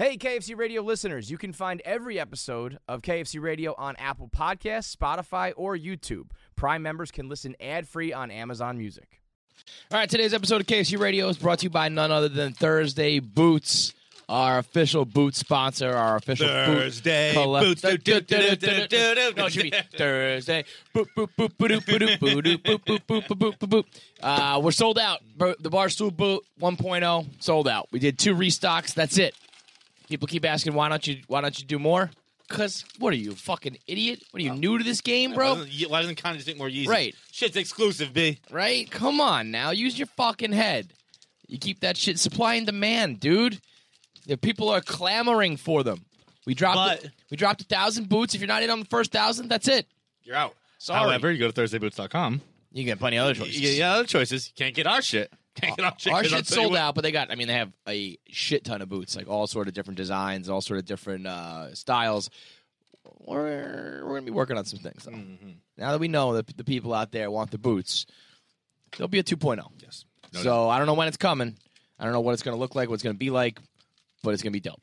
Hey, KFC Radio listeners, you can find every episode of KFC Radio on Apple Podcasts, Spotify, or YouTube. Prime members can listen ad free on Amazon Music. All right, today's episode of KFC Radio is brought to you by none other than Thursday Boots, our official boot sponsor, our official Thursday boot Boots. No, it should be Thursday. Boop, boop, boop, boop, boop, boop, boop, boop, boop, boop, boop, boop, boop. Uh, we're sold out. The Barstool Boot 1.0 sold out. We did two restocks. That's it. People keep asking why don't you why don't you do more? Cause what are you, fucking idiot? What are you new to this game, bro? Why doesn't- Why doesn't Kanye just take more Yeezys? Right. Shit's exclusive, B. right? Come on now, use your fucking head. You keep that shit supply and demand, dude. The people are clamoring for them. We dropped But- we dropped a thousand boots. If you're not in on the first thousand, that's it. You're out. Sorry. However, you go to ThursdayBoots.com. You get plenty of other You choices. get other choices. You can't get our shit. Our shit. Our 'cause I'll shit's sold out, but they got. I mean, they have a shit ton of boots, like all sort of different designs, all sort of different uh, styles. We're we're gonna be working on some things. Though. Mm-hmm. Now that we know that the people out there want the boots, there'll be a 2.0. Yes. No so I don't know when it's coming. I don't know what it's going to look like, what it's going to be like, but it's going to be dope.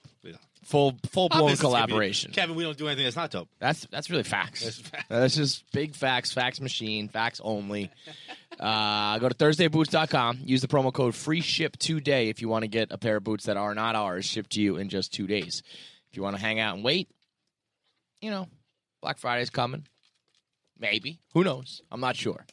Full full blown Obviously, it's gonna be- collaboration. Kevin, we don't do anything that's not dope. That's that's really facts. That's facts. That's just big facts, facts machine, facts only. uh, go to ThursdayBoots.com. Use the promo code Free Ship Today if you want to get a pair of boots that are not ours shipped to you in just two days. If you want to hang out and wait, you know, Black Friday's coming. Maybe. Who knows? I'm not sure.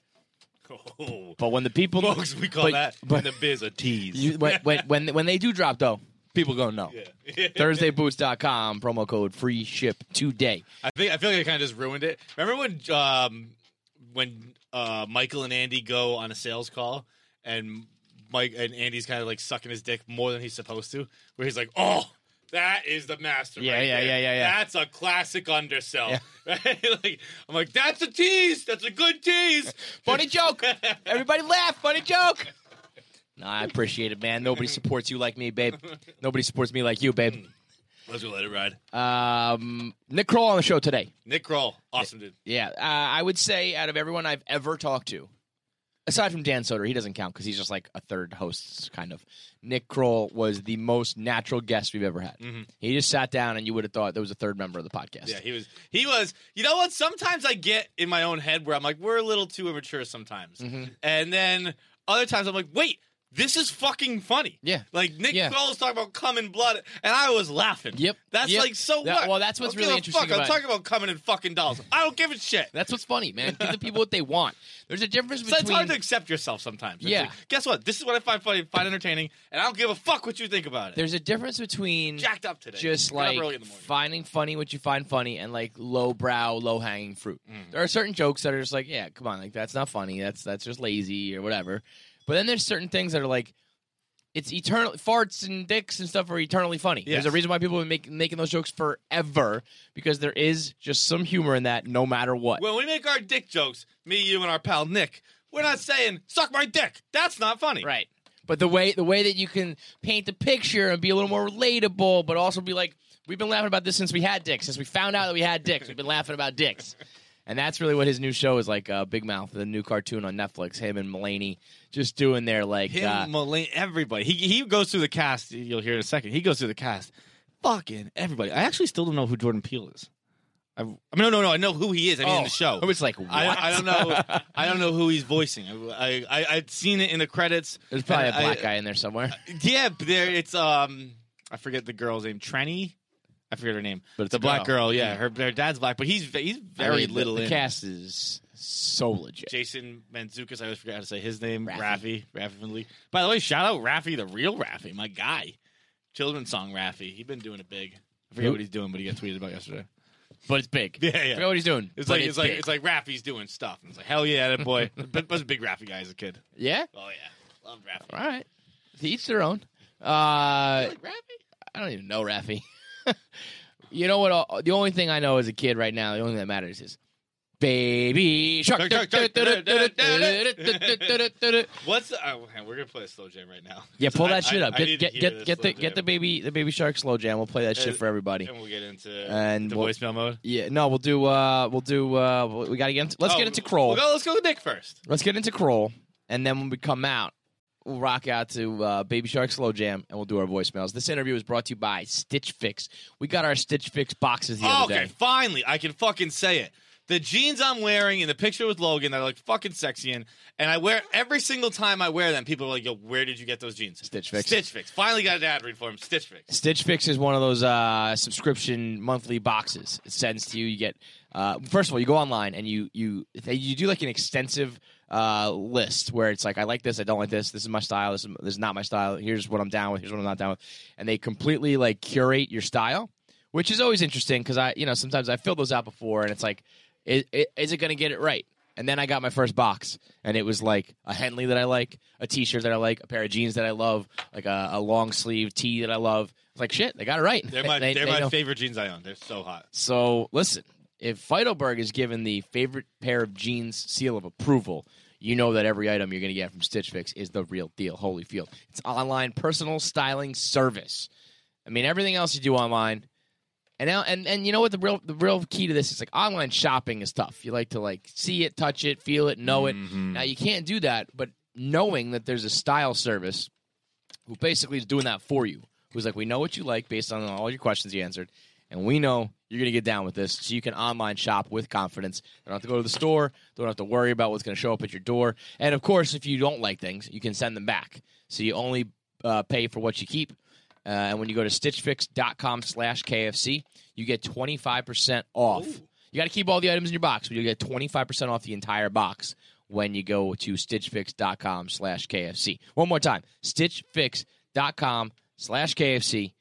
Oh. But when the people Folks, we call but- that but- in the biz a tease. you, when, when when when they do drop though, people gonna know. yeah. ThursdayBoots.com promo code Free Ship Today. I think I feel like I kind of just ruined it. Remember when um when uh Michael and Andy go on a sales call and Mike and Andy's kind of like sucking his dick more than he's supposed to, where he's like, "Oh, that is the master." Yeah, right yeah, there. yeah, yeah, yeah. That's a classic undersell. Yeah. Right? like I'm like, "That's a tease. That's a good tease." Funny joke. Everybody laugh. Funny joke. No, I appreciate it, man. Nobody supports you like me, babe. Nobody supports me like you, babe. Let's go let it ride. Um, Nick Kroll on the show today. Nick Kroll, awesome dude. Yeah, uh, I would say out of everyone I've ever talked to, aside from Dan Soder, he doesn't count because he's just like a third host, kind of. Nick Kroll was the most natural guest we've ever had. He just sat down, and you would have thought there was a third member of the podcast. Yeah, he was. He was. You know what? Sometimes I get in my own head where I'm like, we're a little too immature sometimes, Mm-hmm. and then other times I'm like, wait, this is fucking funny. Yeah. like Nick Yeah. Kroll was talking about cum and blood, and I was laughing. Yep. that's Yep. like so That- what? well, that's what's really interesting I'm talking about coming and fucking dolls. I don't give a shit. That's what's funny, man. Give the people what they want. There's a difference between. So it's hard to accept yourself sometimes. It's Yeah. like, guess what? This is what I find funny, find entertaining, and I don't give a fuck what you think about it. There's a difference between jacked up today. just like early in the morning. finding funny what you find funny and like low brow, low hanging fruit. Mm. There are certain jokes that are just like, yeah, come on, like that's not funny. That's that's just lazy or whatever. But then there's certain things that are like, it's eternal. Farts and dicks and stuff are eternally funny. There's a reason why people have been make, making those jokes forever because there is just some humor in that, no matter what. When we make our dick jokes, me, you, and our pal Nick, we're not saying "suck my dick." That's not funny. Right. But the way the way that you can paint the picture and be a little more relatable, but also be like, we've been laughing about this since we had dicks, since we found out that we had dicks. We've been laughing about dicks. And that's really what his new show is like, uh, Big Mouth, the new cartoon on Netflix. Him and Mulaney just doing their like, Him, uh, Mulaney, everybody. He he goes through the cast. You'll hear in a second. He goes through the cast. Fucking everybody. I actually still don't know who Jordan Peele is. I, I mean, no, no, no. I know who he is. I mean, in the show. I was like, what? I, I don't know. I don't know who he's voicing. I, I I'd seen it in the credits. There's probably a And I- black guy in there somewhere. Yeah, there it's um I forget the girl's name. Trenny. I forget her name. But it's the a black girl. Yeah, her, her dad's black, but he's he's very I mean, little The, in. cast is so legit. Jason Mantzoukas. I always forgot how to say his name. Raffi. Raffy. Raffy Finley. By the way, shout out Raffy, the real Raffy, my guy. Children's song Raffy. He's been doing it big. I forget Who? what he's doing, but he got tweeted about yesterday. But it's big. Yeah, I yeah. forgot what he's doing. It's like it's, like big. it's like Raffy's doing stuff. And it's like hell yeah, that boy. but was a big Raffy guy as a kid. yeah. Oh yeah, love Raffy. All right. To each their own. Uh, Like Raffy? I don't even know Raffy. you know what? The only thing I know as a kid right now, the only thing that matters is Baby Shark. Shark, shark, yeah, What's the, oh, hang we're gonna play a slow jam right now. Yeah, pull I- that shit up. I Get need get get get the slow get the baby the baby shark slow jam. We'll play that shit Uh, for everybody. and we'll get into And the we'll- voicemail mode. Yeah, no, we'll do uh we'll do uh we got to get into let's Oh, get into Kroll. We'll go, let's go with Nick first. Let's get into Kroll and then when we come out we'll rock out to uh, Baby Shark Slow Jam, and we'll do our voicemails. This interview is brought to you by Stitch Fix. We got our Stitch Fix boxes the other day. okay, day. finally, I can fucking say it. The jeans I'm wearing in the picture with Logan that I look fucking sexy in, and I wear every single time I wear them. People are like, "Yo, where did you get those jeans?" Stitch Fix. Stitch Fix. Finally got an ad read for him. Stitch Fix. Stitch Fix is one of those uh, subscription monthly boxes. It sends to you. You get uh, first of all, you go online and you you you do like an extensive uh, list where it's like I like this, I don't like this. This is my style. This is, this is not my style. Here's what I'm down with. Here's what I'm not down with. And they completely like curate your style, which is always interesting because I you know sometimes I filled those out before and it's like, is, is it going to get it right? And then I got my first box, and it was like a Henley that I like, a T-shirt that I like, a pair of jeans that I love, like a, a long sleeve tee that I love. It's like shit, they got it right. They're my They- they're they my know. favorite jeans I own. They're so hot. So listen, if Feitelberg is given the favorite pair of jeans seal of approval, you know that every item you're going to get from Stitch Fix is the real deal. Holy field! It's online personal styling service. I mean, everything else you do online. And now, and, and you know what the real the real key to this is like online shopping is tough. You like to like see it, touch it, feel it, know it. Mm-hmm. Now you can't do that, but knowing that there's a style service who basically is doing that for you, who's like, we know what you like based on all your questions you answered, and we know you're going to get down with this, so you can online shop with confidence. You don't have to go to the store. Don't have to worry about what's going to show up at your door. And of course, if you don't like things, you can send them back. So you only uh, pay for what you keep. Uh, and when you go to stitchfix.com slash KFC, you get 25% off. You got to keep all the items in your box, but you get 25% off the entire box when you go to stitchfix.com slash KFC. One more time, stitchfix.com slash KFC.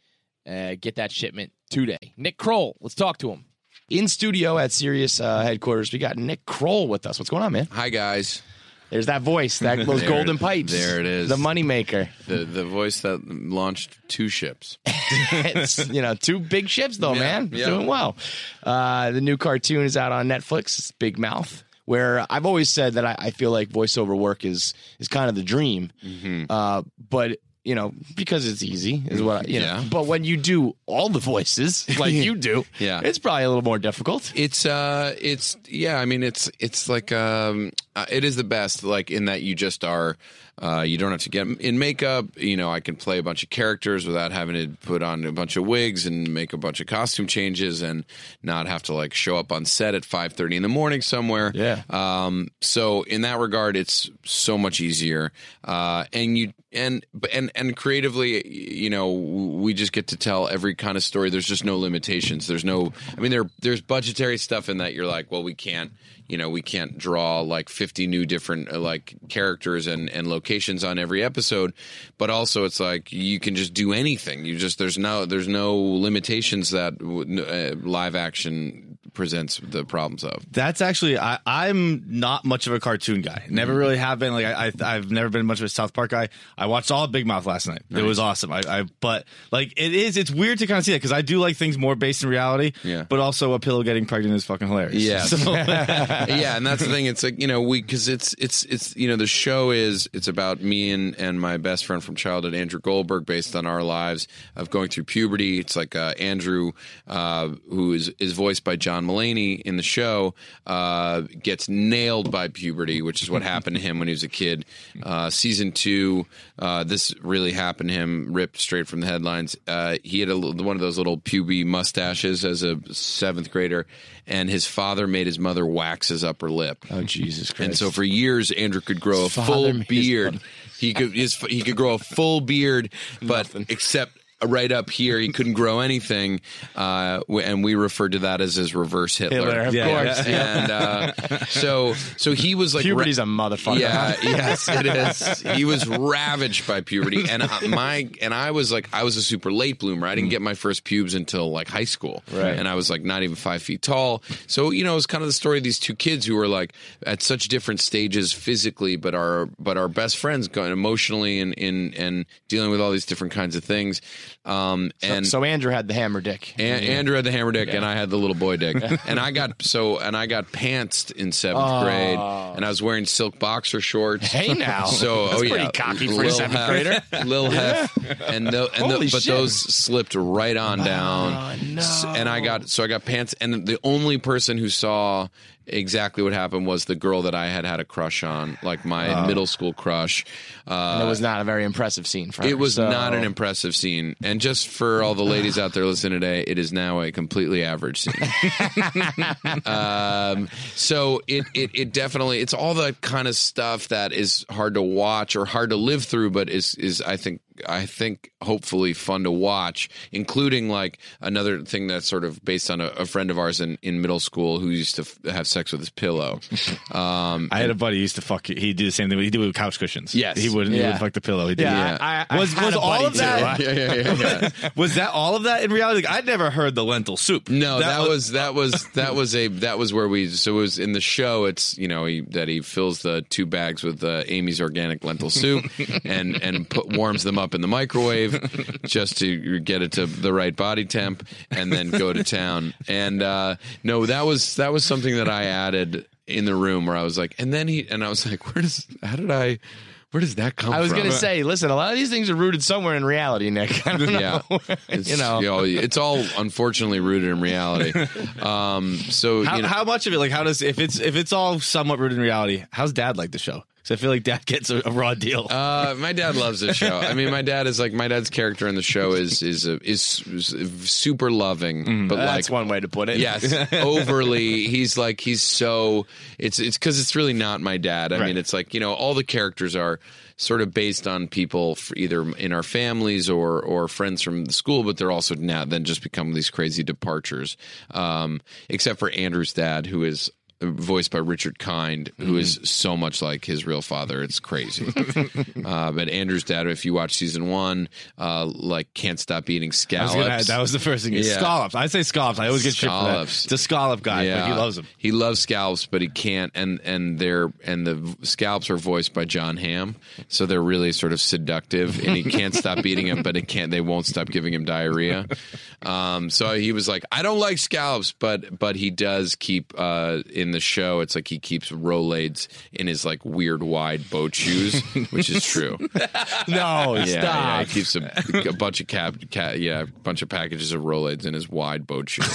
Uh, get that shipment today. Nick Kroll, let's talk to him. In studio at Sirius uh, headquarters, we got Nick Kroll with us. What's going on, man? Hi guys. There's that voice, that those golden pipes. there it is. the moneymaker. The the voice that launched two ships. it's you know two big ships though, Yeah, man. yeah. Doing well. Uh, the new cartoon is out on Netflix. It's Big Mouth. Where I've always said that I, I feel like voiceover work is is kind of the dream, Mm-hmm. uh, but you know because it's easy is what I, you Yeah. know. But when you do all the voices like you do, Yeah. it's probably a little more difficult. It's uh it's yeah, I mean it's it's like um uh, it is the best like in that you just are uh you don't have to get in makeup, you know, I can play a bunch of characters without having to put on a bunch of wigs and make a bunch of costume changes and not have to like show up on set at 5:30 in the morning somewhere. Yeah. Um, so in that regard, it's so much easier. Uh, and you and and and creatively, you know, we just get to tell every kind of story. There's just no limitations. There's no. I mean, there there's budgetary stuff in that you're like, well, we can't. You know, we can't draw like 50 new different uh, like characters and and locations on every episode, but also it's like you can just do anything. You just there's no there's no limitations that uh, live action presents the problems of. That's actually I, I'm not much of a cartoon guy. Never really have been. Like I, I I've never been much of a South Park guy. I watched all Big Mouth last night. It was awesome. I, I but like it is. It's weird to kind of see that because I do like things more based in reality. Yeah. But also a pillow getting pregnant is fucking hilarious. Yeah. So, yeah, and that's the thing. It's like you know we because it's it's it's you know the show is it's about me and and my best friend from childhood Andrew Goldberg based on our lives of going through puberty. It's like uh, Andrew, uh, who is is voiced by John Mulaney in the show, uh, gets nailed by puberty, which is what happened to him when he was a kid. Uh, season two, uh, this really happened to him. Ripped straight from the headlines. Uh, he had a, one of those little puby mustaches as a seventh grader, and his father made his mother wax his upper lip. Oh Jesus Christ! And so for years, Andrew could grow a full beard. He could his, he could grow a full beard, but except right up here, he couldn't grow anything. Uh, and we referred to that as his reverse Hitler. Hitler, of Yeah, course. And uh, so so he was like Puberty's a motherfucker. yeah, yes, it is. He was ravaged by puberty, and I- my and I was like, I was a super late bloomer. I didn't get my first pubes until like high school, Right. And I was like not even five feet tall. So you know, it's kind of the story of these two kids who were like at such different stages physically, but are but are best friends, going emotionally and in and dealing with all these different kinds of things. Um, and so Andrew had the hammer dick. and, Andrew had the hammer dick, and I had the little boy dick, and I got so and I got pantsed in seventh grade, and I was wearing silk boxer shorts. Hey, now. so That's oh pretty yeah, cocky for a Lil seventh Hef- grader. Lil Hef, and the, and the, but those slipped right on down, Oh, no. And I got so I got pants, and the only person who saw exactly what happened was the girl that I had had a crush on, like my middle school crush. Uh, it was not a very impressive scene for her. it was so- not an impressive scene. And just for all the ladies out there listening today, it is now a completely average scene. um, so it, it it definitely it's all the kind of stuff that is hard to watch or hard to live through, but is is I think I think hopefully fun to watch, including like another thing that's sort of based on a, a friend of ours in, in middle school who used to f- have sex with his pillow. Um, I had a buddy who used to fuck. He'd do the same thing. He'd do it with couch cushions. Yes. he wouldn't. He Yeah. would fuck the pillow. He did. Yeah, Yeah. I, I, Was I was all of that? yeah, yeah, yeah, yeah. Was that all of that in reality? Like, I'd never heard the lentil soup. No, that, was, that was that was a that was where we so it was in the show. It's you know he, that he fills the two bags with uh, Amy's organic lentil soup and and put, warms them up in the microwave just to get it to the right body temp and then go to town. And uh, no, that was that was something that I added in the room where I was like, and then he and I was like, where does how did I where does that come I was going to say, listen, a lot of these things are rooted somewhere in reality, Nick. I don't yeah, know. It's, you know, it's all unfortunately rooted in reality. Um, so How, you know, how much of it? Like, how does if it's if it's all somewhat rooted in reality? How's Dad like the show? Because I feel like Dad gets a, a raw deal. Uh, my dad loves the show. I mean, my dad is like my dad's character in the show is is is, is super loving, but that's like one way to put it. yes, overly. He's like he's so it's it's because it's really not my dad. I Right. mean, it's like you know all the characters are sort of based on people either in our families or or friends from the school, but they're also now then just become these crazy departures. Um, except for Andrew's dad, who is voiced by Richard Kind, who is so much like his real father. It's crazy. uh, but Andrew's dad, if you watch season one, uh, like can't stop eating I was scallops. gonna- that was the first thing. Yeah. Scallops. I say scallops. I always get shit for that. Scallops. It's a scallop guy, but he loves them. He loves scallops, but he can't. And and they're and the v- scallops are voiced by John Hamm, so they're really sort of seductive. And he can't stop eating them, but it can't. They won't stop giving him diarrhea. Um, so he was like, I don't like scallops, but but he does keep uh, in the show. It's like he keeps Rolaids in his like weird wide boat shoes, which is true. No, Yeah, stop. yeah, he keeps a, a bunch of cap, ca yeah, a bunch of packages of Rolaids in his wide boat shoes.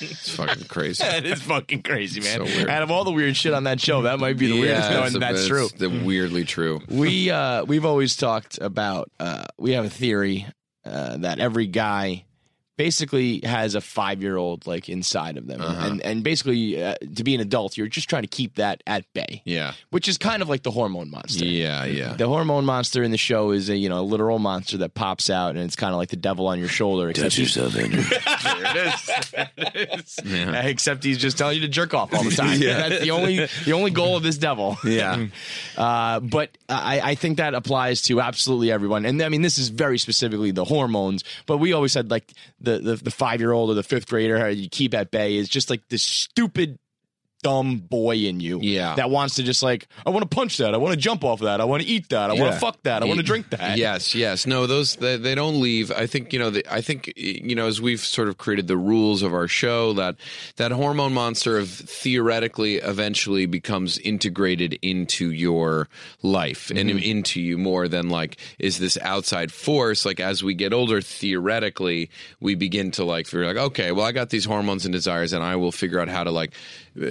it's fucking crazy. That is fucking crazy, man. So. Out of all the weird shit on that show, that might be the weirdest. No, it's that's true. the weirdly true. we uh, we've always talked about. Uh, we have a theory uh, that every guy basically has a five year old like inside of them, Uh-huh. and and basically uh, to be an adult, you're just trying to keep that at bay, Yeah, which is kind of like the hormone monster. yeah, yeah. The hormone monster in the show is a you know a literal monster that pops out and it's kind of like the devil on your shoulder. Except he's- Andrew. There it is. There it is. Yeah. Except he's just telling you to jerk off all the time. Yeah. That's the only the only goal of this devil. Yeah. Uh, but I, I think that applies to absolutely everyone. And I mean, this is very specifically the hormones. But we always said like the the, the five year old or the fifth grader you keep at bay is just like this stupid. Dumb boy in you, Yeah. that wants to just like I want to punch that, I want to jump off that, I want to eat that, I want to fuck that, I want to drink that. Yes, yes. No, those they, they don't leave. I think you know. The, I think you know as we've sort of created the rules of our show that that hormone monster of theoretically eventually becomes integrated into your life and Mm-hmm. into you more than like is this outside force. Like as we get older, theoretically we begin to like figure like okay, well I got these hormones and desires, and I will figure out how to like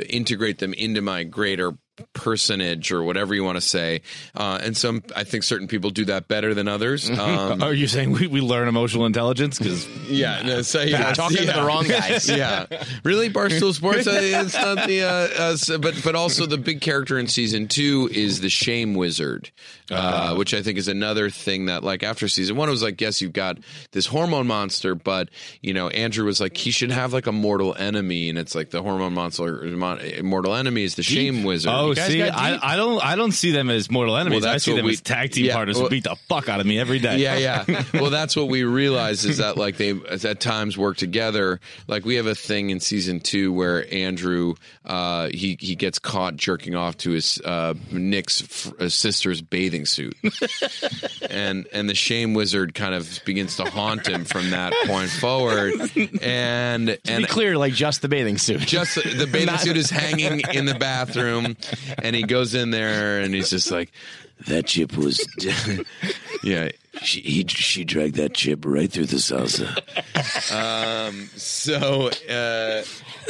integrate them into my greater personage or whatever you want to say. Uh, and some, I think certain people do that better than others. Um, Are you saying we, we learn emotional intelligence? Because yeah, no, so, You're yeah, talking to the wrong guys. yeah, really, Barstool Sports. uh, it's not the, uh, uh, but but also the big character in season two is the Shame Wizard, uh, which I think is another thing that like after season one it was like, yes, you've got this hormone monster, but you know Andrew was like he should have like a mortal enemy, and it's like the hormone monster, mon- mortal enemy is the Shame Wizard. oh, guys see, I. I don't I don't see them as mortal enemies. Well, I see them we- as tag team yeah, partners well- who beat the fuck out of me every day. Yeah, yeah. Well, that's what we realize is that like they at times work together. Like we have a thing in season two where Andrew uh, he he gets caught jerking off to his uh, Nick's f- uh, sister's bathing suit, and and the shame wizard kind of begins to haunt him from that point forward. And To and be clear, like just the bathing suit. just the bathing Not- suit is hanging in the bathroom, and he goes in there and he's just like, "That chip was yeah. She he, she dragged that chip right through the salsa. um, So, uh,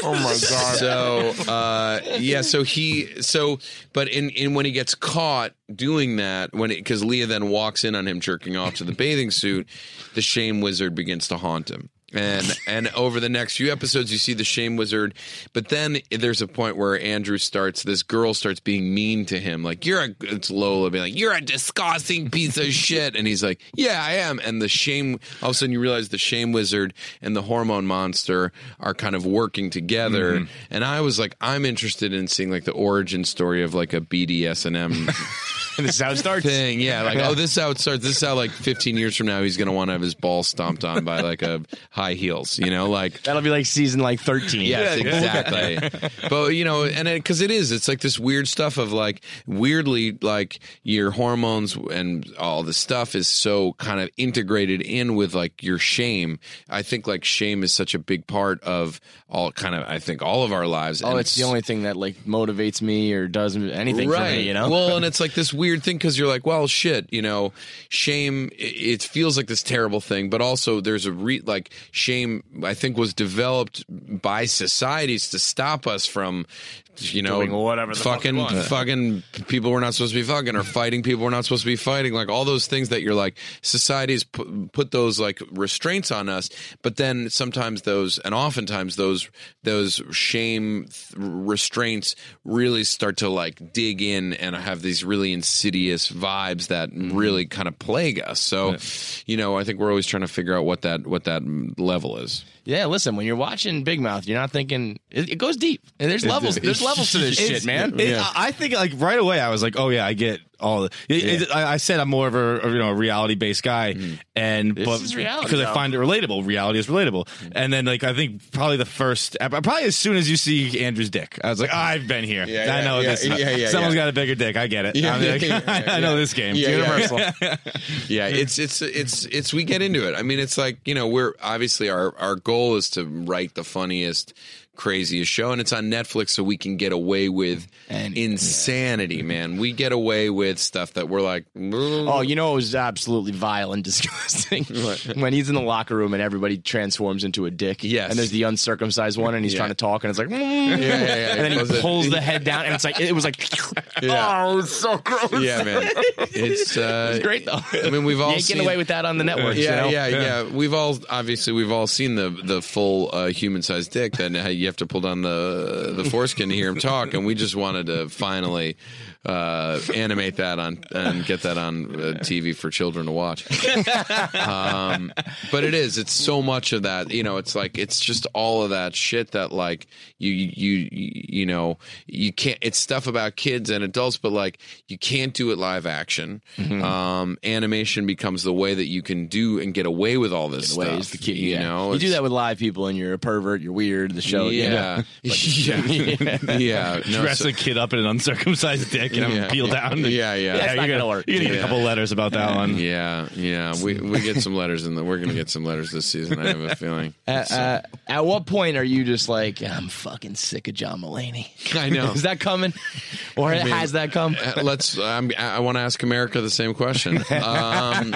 oh my god. So, uh, yeah. So he, so, but in in when he gets caught doing that, when because Leah then walks in on him jerking off to the bathing suit, the shame wizard begins to haunt him. And and over the next few episodes, you see the shame wizard, but then there's a point where Andrew starts. This girl starts being mean to him, like you're a. It's Lola being like you're a disgusting piece of shit, and he's like, yeah, I am. And the shame. All of a sudden, you realize the shame wizard and the hormone monster are kind of working together. Mm-hmm. And I was like, I'm interested in seeing like the origin story of like a BDSM this is how it starts. thing. Yeah, like oh, this is how it starts. This is how like 15 years from now he's gonna want to have his ball stomped on by like a high heels. You know, like That'll be like season like 13. Yes, exactly. but you know, and because it is, it's like this weird stuff of like weirdly, like your hormones and all the stuff is so kind of integrated in with like your shame. I think like shame is such a big part of all kind of. I think all of our lives. Oh, and it's the only thing that like motivates me or does anything for me, you know? Well, and it's like this weird thing because you're like, well, shit, you know, shame. It, it feels like this terrible thing, but also there's a re like shame. I think was developed by societies to stop us from. You know, Doing whatever the fuck fucking fucking people we're not supposed to be fucking, or fighting people we're not supposed to be fighting, like all those things that you're like society's put, put those like restraints on us, but then sometimes those, and oftentimes those those shame th- restraints really start to like dig in and have these really insidious vibes that Mm-hmm. really kind of plague us. So, you know, I think we're always trying to figure out what that what that level is. Yeah, listen, when you're watching Big Mouth, you're not thinking it, it goes deep. And there's levels. There's levels to this shit, man. It- I I think like right away I was like, oh yeah, I get all. The, it, it- I, I said I'm more of a, you know a mm. reality based guy, and but because I find it relatable. Reality is relatable, mm. and then like I think probably the first, uh, probably as soon as you see Andrew's dick, I was like, ah, I've been here. Yeah, I yeah, know yeah, this. yeah, yeah, Someone's yeah. got a bigger dick. I get it. Yeah, I'm like, yeah, yeah, I know yeah. this game. Yeah, yeah, Universal. yeah it's it's it's it's we get into it i mean it's like you know we're obviously our our goal is to write the funniest craziest show and it's on netflix so we can get away with And- insanity man we get away with stuff that we're like Oh, you know it was absolutely vile and disgusting when he's in the locker room and everybody transforms into a dick. Yes. and there's the uncircumcised one, and he's Yeah. trying to talk, and it's like, yeah, yeah, yeah. and then he Pulls it- the head down, and it's like it was like, Yeah. oh, so gross. yeah man it's uh It's great though. i mean we've all you seen away with that on the network. yeah, you know? yeah, yeah, We've all obviously we've all seen the the full uh, human sized dick. Then uh, you have to pull down the the foreskin to hear him talk, and we just wanted to finally uh, animate that on and get that on uh, TV for children to watch. um, but it is. It's so much of that. You know, it's like it's just all of that shit that like you you you, you know you can't. It's stuff about kids and adults, but like you can't do it live action. Um, animation becomes the way that you can do and get away with all this Way stuff. is the key. You yeah. know, you do that with live people, and you're a pervert. You're weird. The show, you know? Yeah, yeah, yeah. No, Dress so- a kid up in an uncircumcised dick and have him Yeah. peel down. Yeah, yeah. That's you're gonna, gonna work. You're gonna get Yeah. a couple letters about that one. Yeah, yeah. We we get some letters in the. We're gonna get some letters this season. I have a feeling. Uh, uh, at what point are you just like, I'm fucking sick of John Mulaney? I know. Is that coming, or has that come? Uh, let's. I'm, I want to ask America the same question. Um,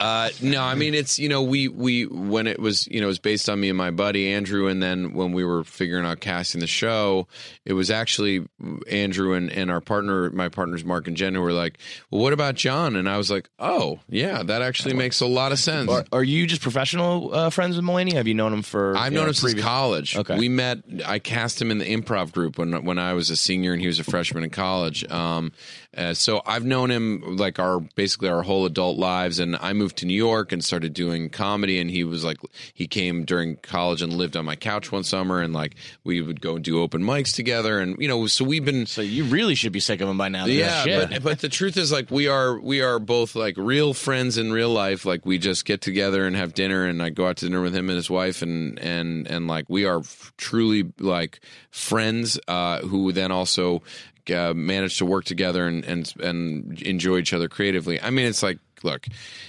uh, no, I mean it's you know we we when it was you know it was based on me and my buddy Andrew, and then when we were figuring out casting the show, it was actually Andrew and, and our partner, my partners Mark and Jenna, were like, "Well, what about John?" And I was like, "Oh, yeah, that actually makes a lot of sense." Are, are you just professional uh, friends with Mulaney? Have you known him for? I've known know, him since college. Okay. We met. I cast him in the improv group when when I was a senior and he was a freshman in college. Um, uh, so I've known him like our basically our whole adult lives. And I moved to New York and started doing comedy. And he was like he came during college and lived on my couch one summer. And like we would go and do open mics together. And you know, so we've been So you really should be sick of him by now. yeah, Shit. but but the truth is like we are we are both like real friends in real life. Like we just get together and have dinner, and I go out to dinner with him and his wife, and and and like we are truly like friends uh, who then also uh, manage to work together and and and enjoy each other creatively. I mean, it's like. Look,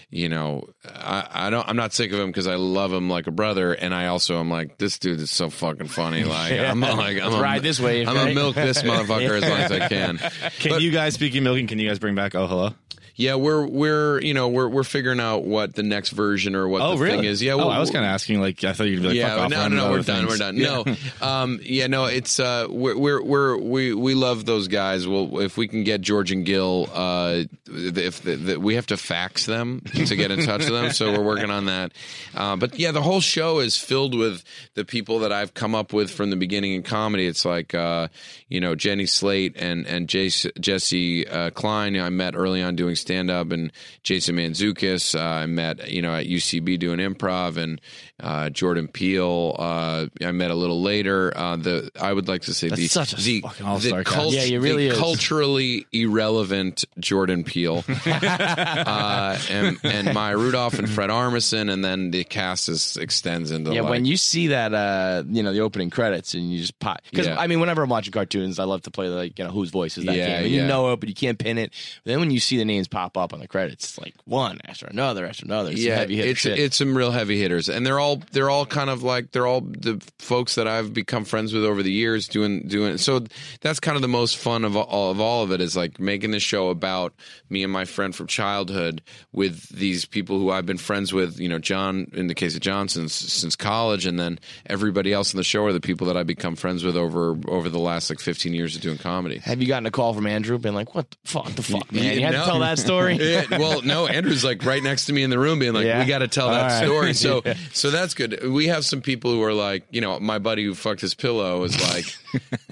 you know, I, I don't. I'm not sick of him because I love him like a brother, and I also am like this dude is so fucking funny. Like I'm like I'm a, ride this wave, I'm gonna milk this motherfucker as long as I can. Can you guys, speaking milking, can you guys bring back Oh Hello? Yeah, we're we're you know we're we're figuring out what the next version or what Oh, the really? thing is. Yeah, Oh, well, I was kind of asking. Like, I thought you'd be like, yeah, fuck off, no, we're no, no, we're done. We're done. Yeah. No, um, yeah, no, it's uh, we're we're, we're we we love those guys. Well, if we can get George and Gil, uh, if the, the, we have to fax them to get in touch with them, so we're working on that. Uh, but yeah, the whole show is filled with the people that I've come up with from the beginning in comedy. It's like uh, you know Jenny Slate and and Jace, Jessi uh, Klein. I met early on doing stand up, and Jason Mantzoukas. Uh, I met you know at UCB doing improv, and uh, Jordan Peele. Uh, I met a little later. Uh, the I would like to say That's the such a the, all-star cult- Yeah, he really the culturally irrelevant Jordan Peele, uh, and, and Maya Rudolph and Fred Armisen, and then the cast is extends into Yeah, like, when you see that, uh, you know, the opening credits, and you just pop. Because Yeah. I mean, whenever I'm watching cartoons, I love to play like, you know, whose voice is that Yeah, game, yeah. you know it, but you can't pin it. But then when you see the names pop up on the credits, like one after another after another. It's some yeah, heavy it's shit. it's some real heavy hitters, and they're all they're all kind of like they're all the folks that I've become friends with over the years doing doing. So that's kind of the most fun of all of all of it is like making the show about me and my friend from childhood with these people who I've been friends with. You know, John in the case of Johnson since, since college, and then everybody else in the show are the people that I've become friends with over over the last like fifteen years of doing comedy. Have you gotten a call from Andrew, been like, "What the fuck, the fuck, man? Yeah, You had no. to tell that story." Yeah, well, no, Andrew's like right next to me in the room, being like, Yeah? "We got to tell All that right. story." So, so that's good. We have some people who are like, you know, my buddy who fucked his pillow is like,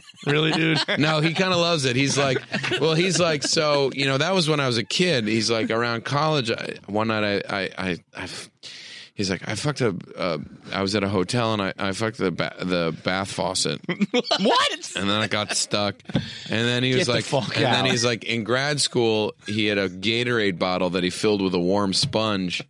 really, dude? no, he kind of loves it. He's like, well, he's like, so you know, that was when I was a kid. He's like, around college, I, one night I, I, I, I He's like, I fucked a. Uh, I was at a hotel and I, I fucked the ba- the bath faucet, what? and then it got stuck. And then he was Get the like, fuck and then he's like, in grad school, he had a Gatorade bottle that he filled with a warm sponge.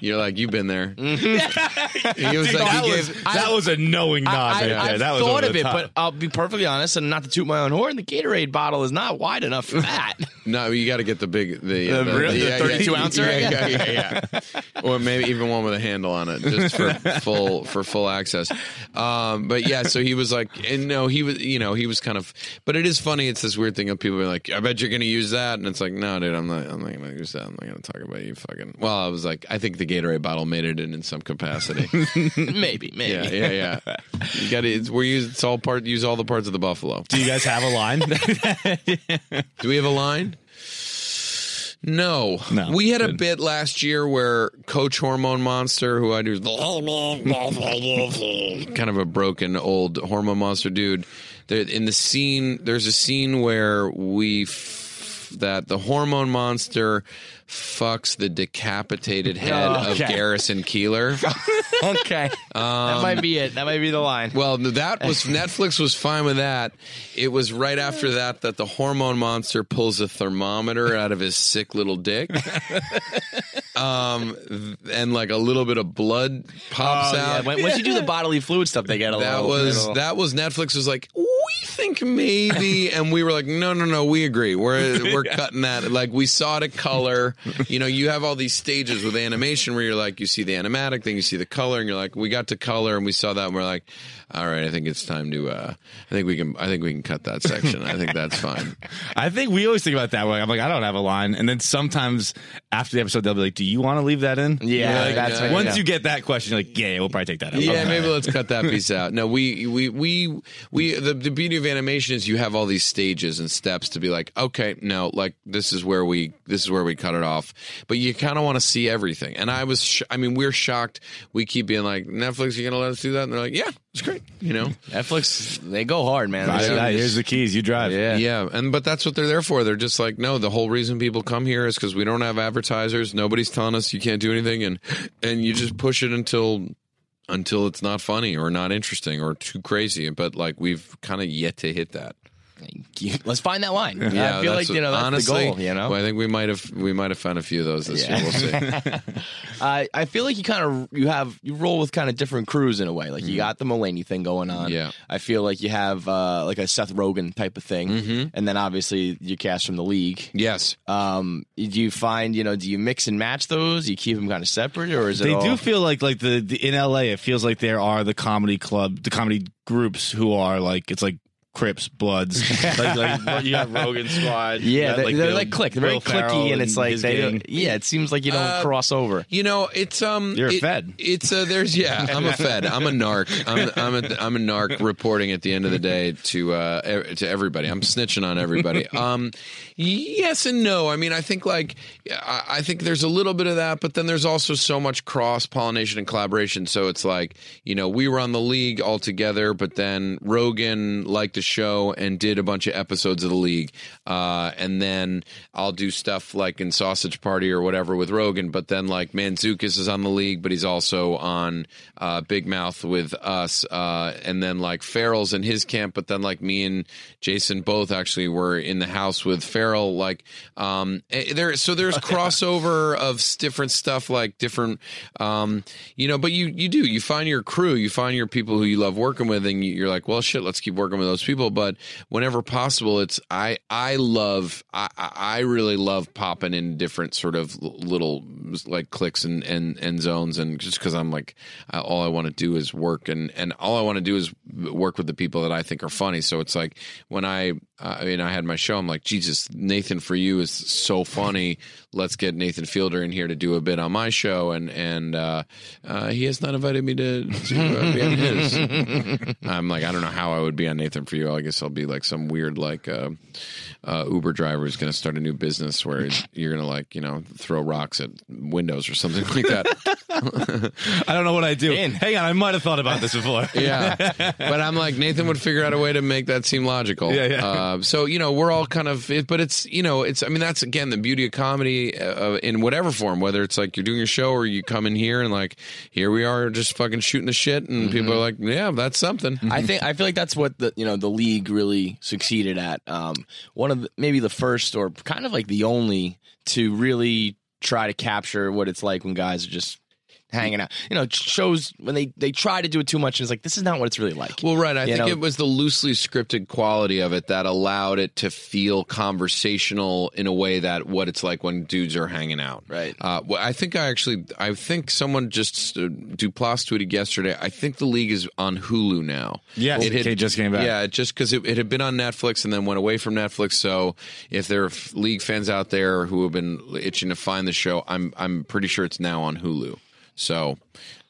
You're like, you've been there. he was like, that, he was, gave. that was a knowing nod I, right there. I've that was thought over of the it, top. but I'll be perfectly honest, and not to toot my own horn, the Gatorade bottle is not wide enough for that. No, you got to get the big, the, The real- the 32 ouncer, Yeah, yeah, yeah, yeah. or maybe even one with a handle on it, just for full for full access. Um, but yeah, so he was like, and no, he was, you know, he was kind of. But it is funny. It's this weird thing of people being like, "I bet you're going to use that," and it's like, "No, dude, I'm not. I'm not going to use that. I'm not going to talk about you fucking." Well, I was like, I think the Gatorade bottle made it in in some capacity. maybe, maybe. yeah, yeah, yeah. You got to. It's, we use it's all part. Use all the parts of the buffalo. Do you guys have a line? Do we have a line? No. No. We had a bit last year where Coach Hormone Monster, who I do, kind of a broken old hormone monster dude. In the scene, there's a scene where we f- that the hormone monster fucks the decapitated head Oh, of. Garrison Keillor. okay, that might be it. That might be the line. Well, that was Netflix was fine with that. It was right after that that the hormone monster pulls a thermometer out of his sick little dick, um, and like a little bit of blood pops Oh, out. When- Once you do the bodily fluid stuff, they get a that little. That was little- that was Netflix was like we think maybe, and we were like no no no we agree we're we're cutting that like we saw it at color. You know you have all these stages with animation where you're like you see the animatic, then you see the color, and you're like we got to color and we saw that and we're like all right I think it's time to uh I think we can I think we can cut that section. I think that's fine. I think we always think about that way. I'm like, I don't have a line, and then sometimes after the episode, they'll be like, "Do you want to leave that in?" Yeah, like, that's yeah. once yeah. you get that question, you're like, "Yeah, yeah, we'll probably take that out." Yeah, Okay. maybe let's cut that piece out. No, we we we we the, the beauty of animation is you have all these stages and steps to be like, okay, no, like this is where we this is where we cut it off. But you kind of want to see everything. And I was, sh- I mean, we're shocked. We keep being like, Netflix, you gonna let us do that? And they're like, yeah, it's great. You know, Netflix. They go hard, man. Right, They- right, here's the keys. You drive. Yeah. yeah. And but that's what they're there for. They're just like, no, the whole reason people come here is because we don't have advertisers. Nobody's telling us you can't do anything, and and you just push it until until it's not funny or not interesting or too crazy. But like we've kind of yet to hit that. Let's find that line. I feel that's like you know that's honestly, the goal. You know, well, I think we might have we might have found a few of those this Yeah. year. We'll see. I I feel like you kind of you have you roll with kind of different crews in a way. Like you got the Mulaney thing going on. Mm-hmm. Yeah. I feel like you have uh, like a Seth Rogen type of thing, Mm-hmm. and then obviously you cast from the league. yes, Um, do you find you know do you mix and match those? Do you keep them kind of separate, or is it They all- do feel like like the, the in LA. It feels like there are the comedy club, the comedy groups who are like it's like Crips, Bloods. like, like, you got Rogen Squad. Yeah, got, they're, they're Bill- like click. They're very Will clicky, and it's like his they. gang. Don't, yeah, it seems like you don't Uh, cross over. You know, it's um, You're a Fed. It's uh, there's yeah, I'm a Fed. I'm a narc. I'm I'm a I'm a narc reporting at the end of the day to uh to everybody. I'm snitching on everybody. Um, yes and no. I mean, I think like I, I think there's a little bit of that, but then there's also so much cross pollination and collaboration. So it's like you know we were on the league all together, but then Rogen liked the show and did a bunch of episodes of the league, uh, and then I'll do stuff like in Sausage Party or whatever with Rogen, but then like Mantzoukas is on the league, but he's also on uh, Big Mouth with us, uh, and then like Farrell's in his camp, but then like me and Jason both actually were in the house with Farrell, like um, eh, there. So there's crossover of different stuff, like different, um, you know. But you you do you find your crew, you find your people who you love working with, and you- you're like, well, shit, let's keep working with those people. But whenever possible, it's I I love I I I really love popping in different sort of little like clicks and and and zones, and just because I'm like I, all I want to do is work, and and all I want to do is work with the people that I think are funny. So it's like when I I mean I had my show, I'm like Jesus, Nathan for you is so funny. Let's get Nathan Fielder in here to do a bit on my show, and and uh, uh, he has not invited me to, to uh, be on his. I'm like I don't know how I would be on Nathan for you. I guess I'll be like some weird like uh, uh, Uber driver who's going to start a new business where you're going to like you know throw rocks at windows or something like that. I don't know what I do. In. Hang on, I might have thought about this before. yeah, but I'm like Nathan would figure out a way to make that seem logical. Yeah, yeah. Uh, so you know we're all kind of, it, but it's you know it's I mean that's again the beauty of comedy uh, in whatever form, whether it's like you're doing your show or you come in here and like here we are just fucking shooting the shit, and people are like, yeah, that's something. I think I feel like that's what the you know the league really succeeded at. Um, one of the, maybe the first or kind of like the only to really try to capture what it's like when guys are just hanging out. You know, shows when they they try to do it too much and it's like this is not what it's really like. Well, right. I You think know? it was the loosely scripted quality of it that allowed it to feel conversational in a way that what it's like when dudes are hanging out. Right. Uh, well, I think I actually, I think someone just uh, Duplass tweeted yesterday. I think the league is on Hulu now. Yes, it just came back. Yeah, just because it, it had been on Netflix and then went away from Netflix. So if there are league fans out there who have been itching to find the show, I'm I'm pretty sure it's now on Hulu. So.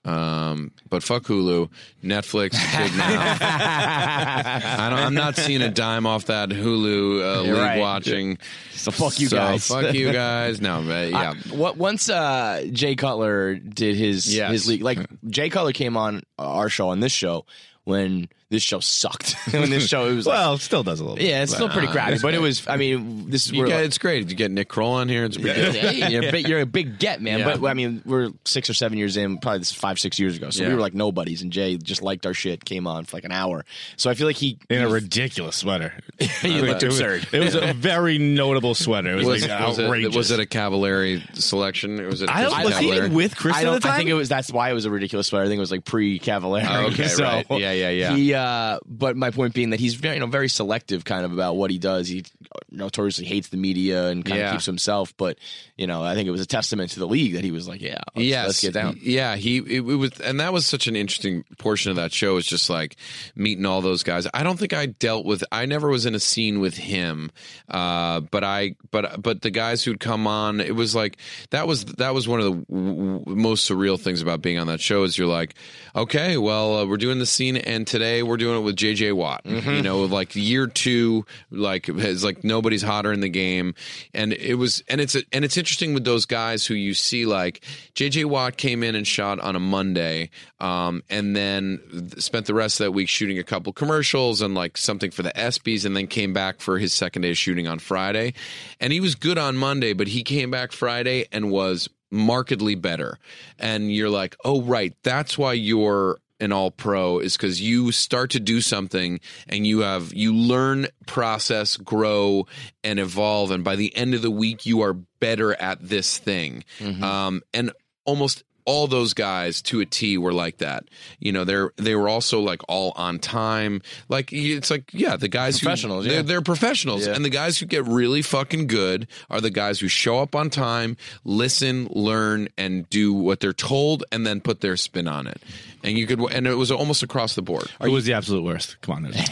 Um, but fuck Hulu, Netflix, big now. I don't, I'm not seeing a dime off that Hulu uh, league right. watching. So fuck you So, guys. Fuck you guys. No, but yeah. I- what once uh, Jay Cutler did his Yes. his league, like Jay Cutler came on our show on this show when this show sucked. when this show it was like, Well, it still does a little bit. yeah, it's still pretty crappy, but it was. I mean, this is you where get, it's great. You get Nick Kroll on here. It's pretty good. hey, you're, a big, you're a big get, man. Yeah. But I mean, we're six or seven years in, probably this is five, six years ago. So Yeah. we were like nobodies, and Jay just liked our shit, came on for like an hour. So I feel like he In a ridiculous sweater. he looked it, was, absurd. it was a very notable sweater. It was, Was, like was, outrageous. it, was it a Cavallari selection? Was it? I don't, Kristin was he Cavallari? with Chris I at the time? I think it was. That's why it was a ridiculous sweater. I think it was like pre Cavallari. Oh, okay, so, right. Yeah, yeah, yeah. He, uh, uh, but my point being that he's very, you know, very selective, kind of about what he does. He notoriously hates the media and kind Yeah. of keeps himself. But you know, I think it was a testament to the league that he was like, yeah, let's, yes, let's get down. Yeah, he it, it was, and that was such an interesting portion of that show. Is just like meeting all those guys. I don't think I dealt with. I never was in a scene with him, uh, but I, but but the guys who'd come on, it was like that was that was one of the w- w- most surreal things about being on that show. Is you're like, okay, well, uh, we're doing the scene, and today we're doing it with J.J. Watt. You know, like year two, like is like nobody's hotter in the game, and it was, and it's and it's interesting with those guys who you see like J.J. Watt came in and shot on a Monday, um, and then spent the rest of that week shooting a couple commercials and like something for the ESPYS, and then came back for his second day of shooting on Friday, and he was good on Monday, but he came back Friday and was markedly better, and you're like, oh right, that's why you're an all pro is because you start to do something and you have you learn process grow and evolve. And by the end of the week you are better at this thing. Um, and almost all those guys to a T were like that. You know, they're they were also like all on time. Like it's like yeah, the guys Professionals, Who, yeah. they're, they're professionals, Yeah. and the guys who get really fucking good are the guys who show up on time, listen, learn, and do what they're told, and then put their spin on it. And you could, and it was almost across the board. It was the absolute worst? Come on.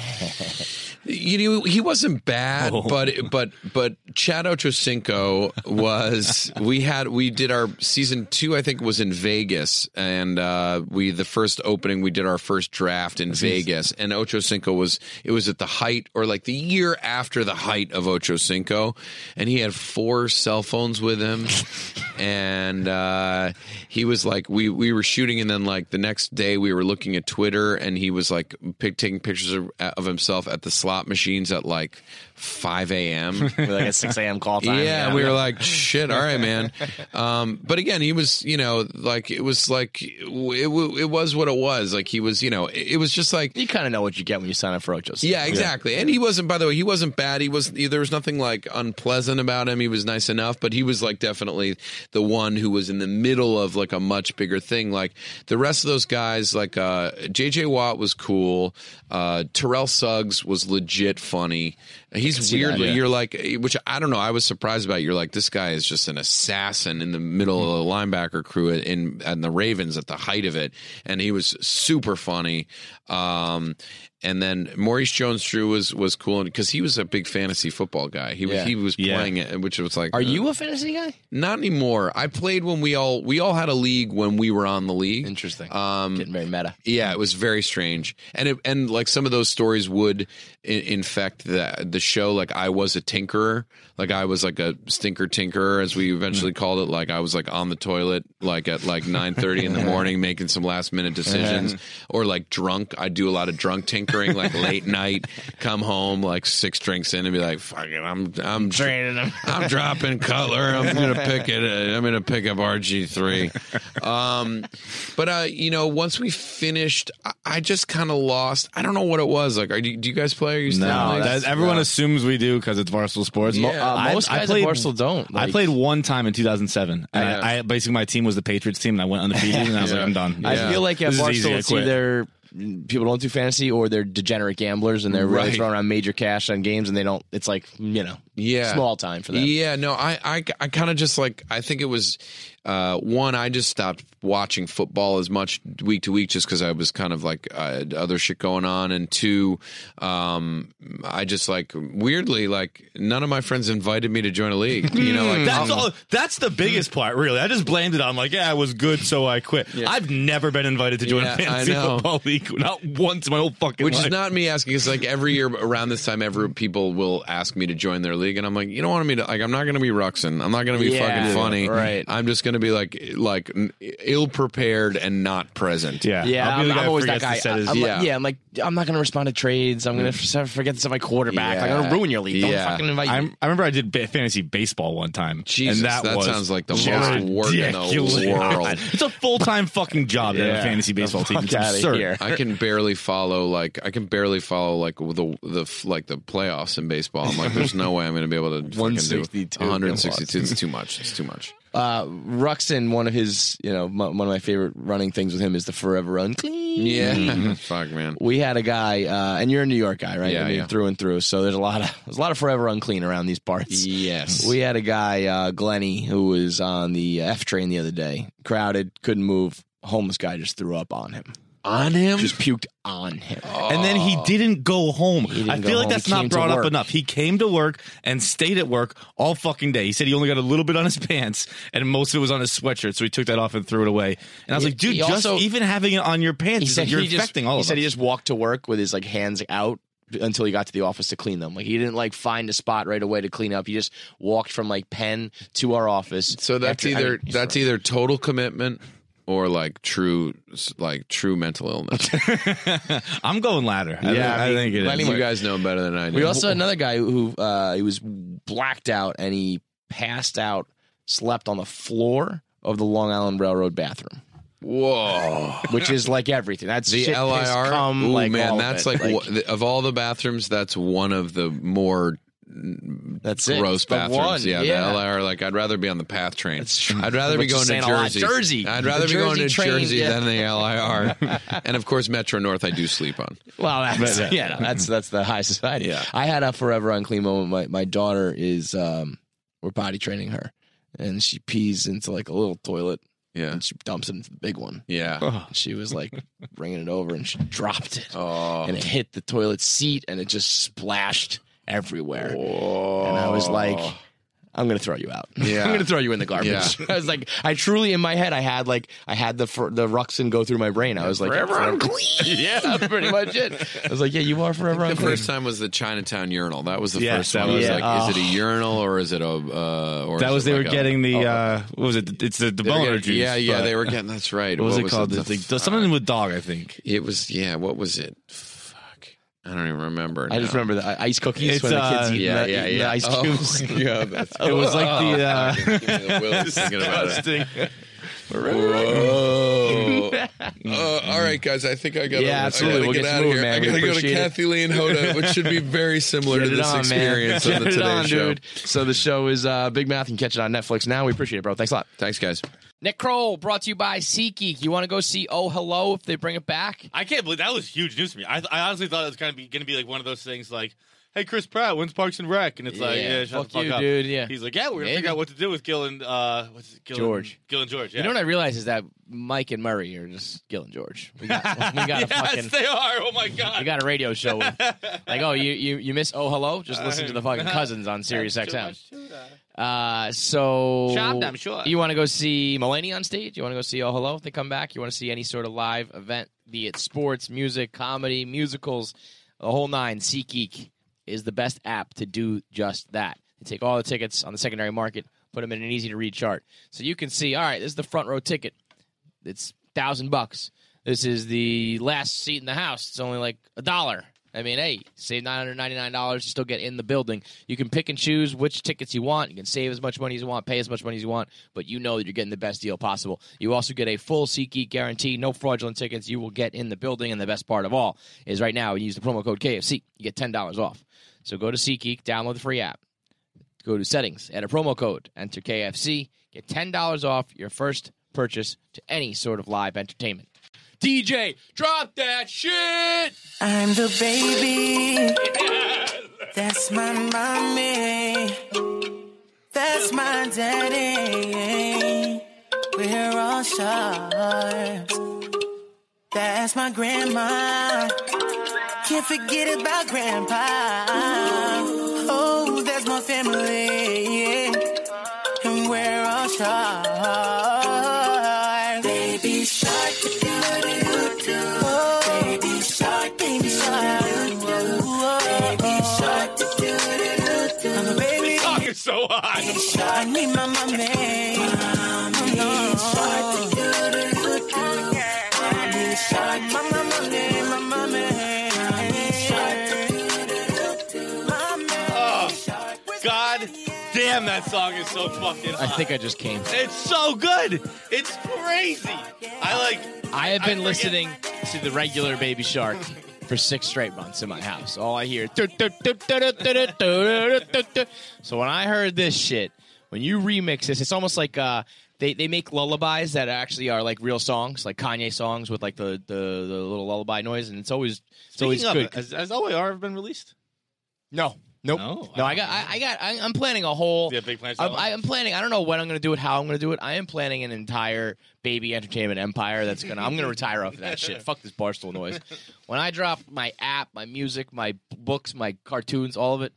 You know, he wasn't bad, Oh. but but but Chad Ochocinco was. we had we did our season two. I think was in Vegas, and uh, we the first opening we did our first draft in Vegas, and Ocho Cinco was it was at the height or like the year after the height of Ocho Cinco, and he had four cell phones with him, and uh, he was like we we were shooting, and then like the next day we were looking at Twitter, and he was like pic- taking pictures of, of himself at the slot machines at like 5 a.m. like a 6 a.m. call time. Yeah, and we were like, shit, all right, man. Um, but again, he was, you know, like it was like it, w- it was what it was. Like he was, you know, it, it was just like. you kind of know what you get when you sign up for Ocho's. Yeah, exactly. And he wasn't. By the way, he wasn't bad. He was. There was nothing like unpleasant about him. He was nice enough, but he was like definitely the one who was in the middle of like a much bigger thing. Like the rest of those guys, like uh, J.J. Watt was cool. Uh, Terrell Suggs was legit funny. He's weirdly. You're like, which I don't know. I was surprised about. You're like, this guy is just an assassin in the middle of the linebacker crew in and the Ravens at the height of it, and he was super funny. Um, and then Maurice Jones-Drew was was cool because he was a big fantasy football guy. He was Yeah. he was Yeah. playing it, which was like, Are uh, you a fantasy guy? not anymore? I played when we all we all had a league when we were on the league. Interesting. Um, Getting very meta. yeah, it was very strange, and it, and like some of those stories would I- infect the the show. Like I was a tinkerer, like I was like a stinker tinkerer, as we eventually called it. Like I was like on the toilet, like at like nine thirty in the morning, making some last minute decisions, or like drunk. I do a lot of drunk tinkering, like late night. Come home like six drinks in and be like, "Fuck it, I'm I'm Training him. I'm dropping Cutler. I'm gonna pick it. uh, I'm gonna pick up RG three. Um, but uh, you know, once we finished, I, I just kind of lost. I don't know what it was. Like, are you, do you guys play? Are you still No, that, leagues? everyone assumes we do because it's Barstool Sports. Yeah. Uh, I- most I guys played- at Barstool don't. I played one time in 2007. Yeah. I, I basically my team was the Patriots team, and I went undefeated, and I was Yeah. like, I'm done. I feel like at This is Barstool, easy, I it's either people don't do fantasy or they're degenerate gamblers and they're really Right. throwing around major cash on games and they don't. It's like you know, Yeah. small time for them. Yeah, no, I, I, I kind of just like I think it was uh, one. I just stopped watching football as much week to week just because I was kind of like uh, other shit going on, and two, um, I just like weirdly like none of my friends invited me to join a league. You know, like That's um, all. That's the biggest part, really. I just blamed it on like, yeah, I was good, so I quit. I've never been invited to join Yeah, a fantasy football league, not once in my whole fucking Which life. is not me asking. It's like every year around this time, every people will ask me to join their league, and I'm like, you don't want me to. Like, I'm not going to be Ruxin. I'm not going to be Yeah, fucking funny. right. I'm just going to be like, like ill prepared and not present. yeah, Yeah, I'll be I'm, the guy I'm always that guy. to set his- I'm Yeah. like, yeah, I'm like, I'm not going to respond to trades. I'm going mm. to forget to set my quarterback. I'm gonna ruin your league. Don't Yeah. fucking invite I'm, me. I remember I did fantasy baseball one time. Jesus, and that, that, was sounds like the just most work in the ridiculous. world. It's a full time fucking job to have a fantasy baseball team. fuck It's outta absurd. here. I can barely follow like I can barely follow like the the like the playoffs in baseball. I'm like, there's no way I'm going to be able to do 162. 162. It's too much. It's too much. Uh, Ruxin, one of his, you know, m- one of my favorite running things with him is the forever unclean. Yeah, fuck man. We had a guy, uh, and you're a New York guy, right? Yeah, I mean, yeah. Through and through. So there's a lot of there's a lot of forever unclean around these parts. Yes. We had a guy, uh, Glenny, who was on the F train the other day. Crowded, couldn't move. Homeless guy just threw up on him. On him. Just puked on him. And then he oh. didn't go home. didn't I go feel like home. that's He not came to brought up work. enough. He came to work and stayed at work all fucking day. He said he only got a little bit on his pants and most of it was on his sweatshirt, so he took that off and threw it away. And I was He- like, dude, he just also- even having it on your pants, He is said like you're he just, affecting all he of said us. he just walked to work with his like hands out until he got to the office to clean them. Like he didn't like find a spot right away to clean up. He just walked from like pen to our office. So that's After- I either mean, he's that's right. either total commitment or like true like true mental illness. I'm going ladder. I, Yeah, think, I I think it is. anyway. you guys know better than I do. We also had another guy who uh, he was blacked out and he passed out, slept on the floor of the Long Island Railroad bathroom, Whoa. which is like everything. That's The shit, piss, LIR. cum, Ooh, like man, all of that's it. like, wha- of all the bathrooms, that's one of the more that's it. gross It's the bathrooms. one. Yeah, yeah. the LIR. Like, I'd rather be on the PATH train. That's true. I'd rather be going to saying a lot. Jersey. Jersey. I'd The rather be going to Jersey train, Jersey yeah. than the LIR. and of course, Metro North. I do sleep on. Well, that's yeah, no, that's that's the high society. Yeah. I had a forever unclean moment. My my daughter is um, we're potty training her, and she pees into like a little toilet Yeah. And she dumps it into the big one. Yeah. She was like bringing it over and she dropped it. Oh. And it hit the toilet seat and it just splashed everywhere. Oh. And I was like, I'm gonna throw you out. Yeah. I'm gonna throw you in the garbage. I was like, I truly in my head, I had like, I had the fr- the Ruxin go through my brain. I was like, Forever unclean. yeah, pretty much it. I was like, yeah, you are forever The first time was the Chinatown urinal. That was the Yes, first that one. I was was- like, yeah. is it a Oh. urinal or is it a? Uh, or That is was they like were a- getting the uh, what was it? It's the the they were boner getting- juice. Yeah, yeah, but- they were getting. That's right. What was it called? The, The- the- something with dog, I think. It was yeah. What was it? Fuck, I don't even remember. I just remember the ice cookies It's, when the kids uh, eat Yeah, the, yeah, eating the yeah. ice Oh, cubes. yeah, that's. It was like the, uh, Give me the willies thinking about it. Whoa. Uh, all right, guys. I think I got. Yeah, I absolutely. gotta We'll get, get out of moving, here. man. I We gotta go to appreciate it. Kathie Lee and Hoda, which should be very similar Get to it this on, experience man. on the Get it Today on, Show. dude. So the show is uh, Big Mouth. You can catch it on Netflix now. We appreciate it, bro. Thanks a lot. Thanks, guys. Nick Kroll, brought to you by SeatGeek. You want to go see Oh Hello if they bring it back? I can't believe that was huge news to me. I, I honestly thought it was kind of going to be like one of those things like, hey, Chris Pratt, when's Parks and Rec? And it's like, Yeah, yeah, shut fuck the fuck you, up. dude, yeah. He's like, yeah, we're going to figure out what to do with Gil and, uh, what's it, Gil George. And, Gil and George, yeah. You know what I realize is that Mike and Murray are just Gil and George. We got, we got a yes, fucking. they are. Oh, my God. We got a radio show. With, like, oh, you, you you miss Oh Hello? Just listen to the fucking cousins on Sirius XM. Uh, so Chopped, I'm sure. You want to go see Mulaney on stage? You want to go see Oh Hello if they come back? You want to see any sort of live event, be it sports, music, comedy, musicals, the whole nine? SeatGeek is the best app to do just that. They take all the tickets on the secondary market, put them in an easy to read chart, so you can see. All right, this is the front row ticket. It's thousand bucks. This is the last seat in the house. It's only like a dollar. I mean, hey, save nine hundred ninety nine dollars. You still get in the building. You can pick and choose which tickets you want. You can save as much money as you want, pay as much money as you want, but you know that you're getting the best deal possible. You also get a full SeatGeek guarantee, no fraudulent tickets. You will get in the building, and the best part of all is right now, when you use the promo code KFC, you get ten dollars off. So go to SeatGeek, download the free app, go to settings, add a promo code, enter KFC, get ten dollars off your first purchase to any sort of live entertainment. DJ, drop that shit. I'm the baby. That's my mommy. That's my daddy. We're all stars. That's my grandma. Can't forget about grandpa. Oh, that's my family. And we're all stars. I need my mommy. Mommy. Mommy. God damn, that song is so fucking hot. I think I just came. It's so good. It's crazy. I like. I have been forget- listening to the regular Baby Shark for six straight months in my house. All I hear. So when I heard this shit, when you remix this, it's almost like uh, they they make lullabies that actually are like real songs, like Kanye songs with like the the, the little lullaby noise, and it's always it's always of good. has, has OAR been released? no, nope, No? no. I got I, I got I, I'm planning a whole. Yeah, big plans. I'm, I am planning. I don't know when I'm going to do it, how I'm going to do it. I am planning an entire baby entertainment empire. That's gonna. I'm to retire off of that shit. Fuck this barstool noise. When I drop my app, my music, my books, my cartoons, all of it.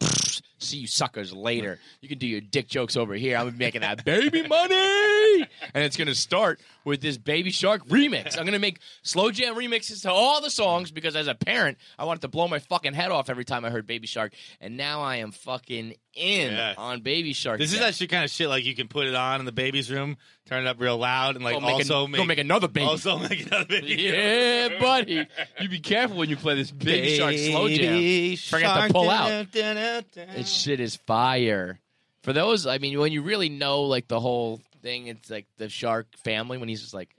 See you suckers later. You can do your dick jokes over here. I'm making that baby money, and it's to start with this Baby Shark remix. I'm to make slow jam remixes to all the songs because as a parent, I wanted to blow my fucking head off every time I heard Baby Shark, and now I am fucking in Yeah. on Baby Shark. This is that shit kind of shit like you can put it on in the baby's room, turn it up real loud, and like Go make also make, go make another baby. Also make another baby. Yeah, buddy. You be careful when you play this Baby Shark slow jam. Baby Forget to pull out. This shit is fire. For those, I mean, when you really know like the whole thing, it's like the shark family. When he's just like,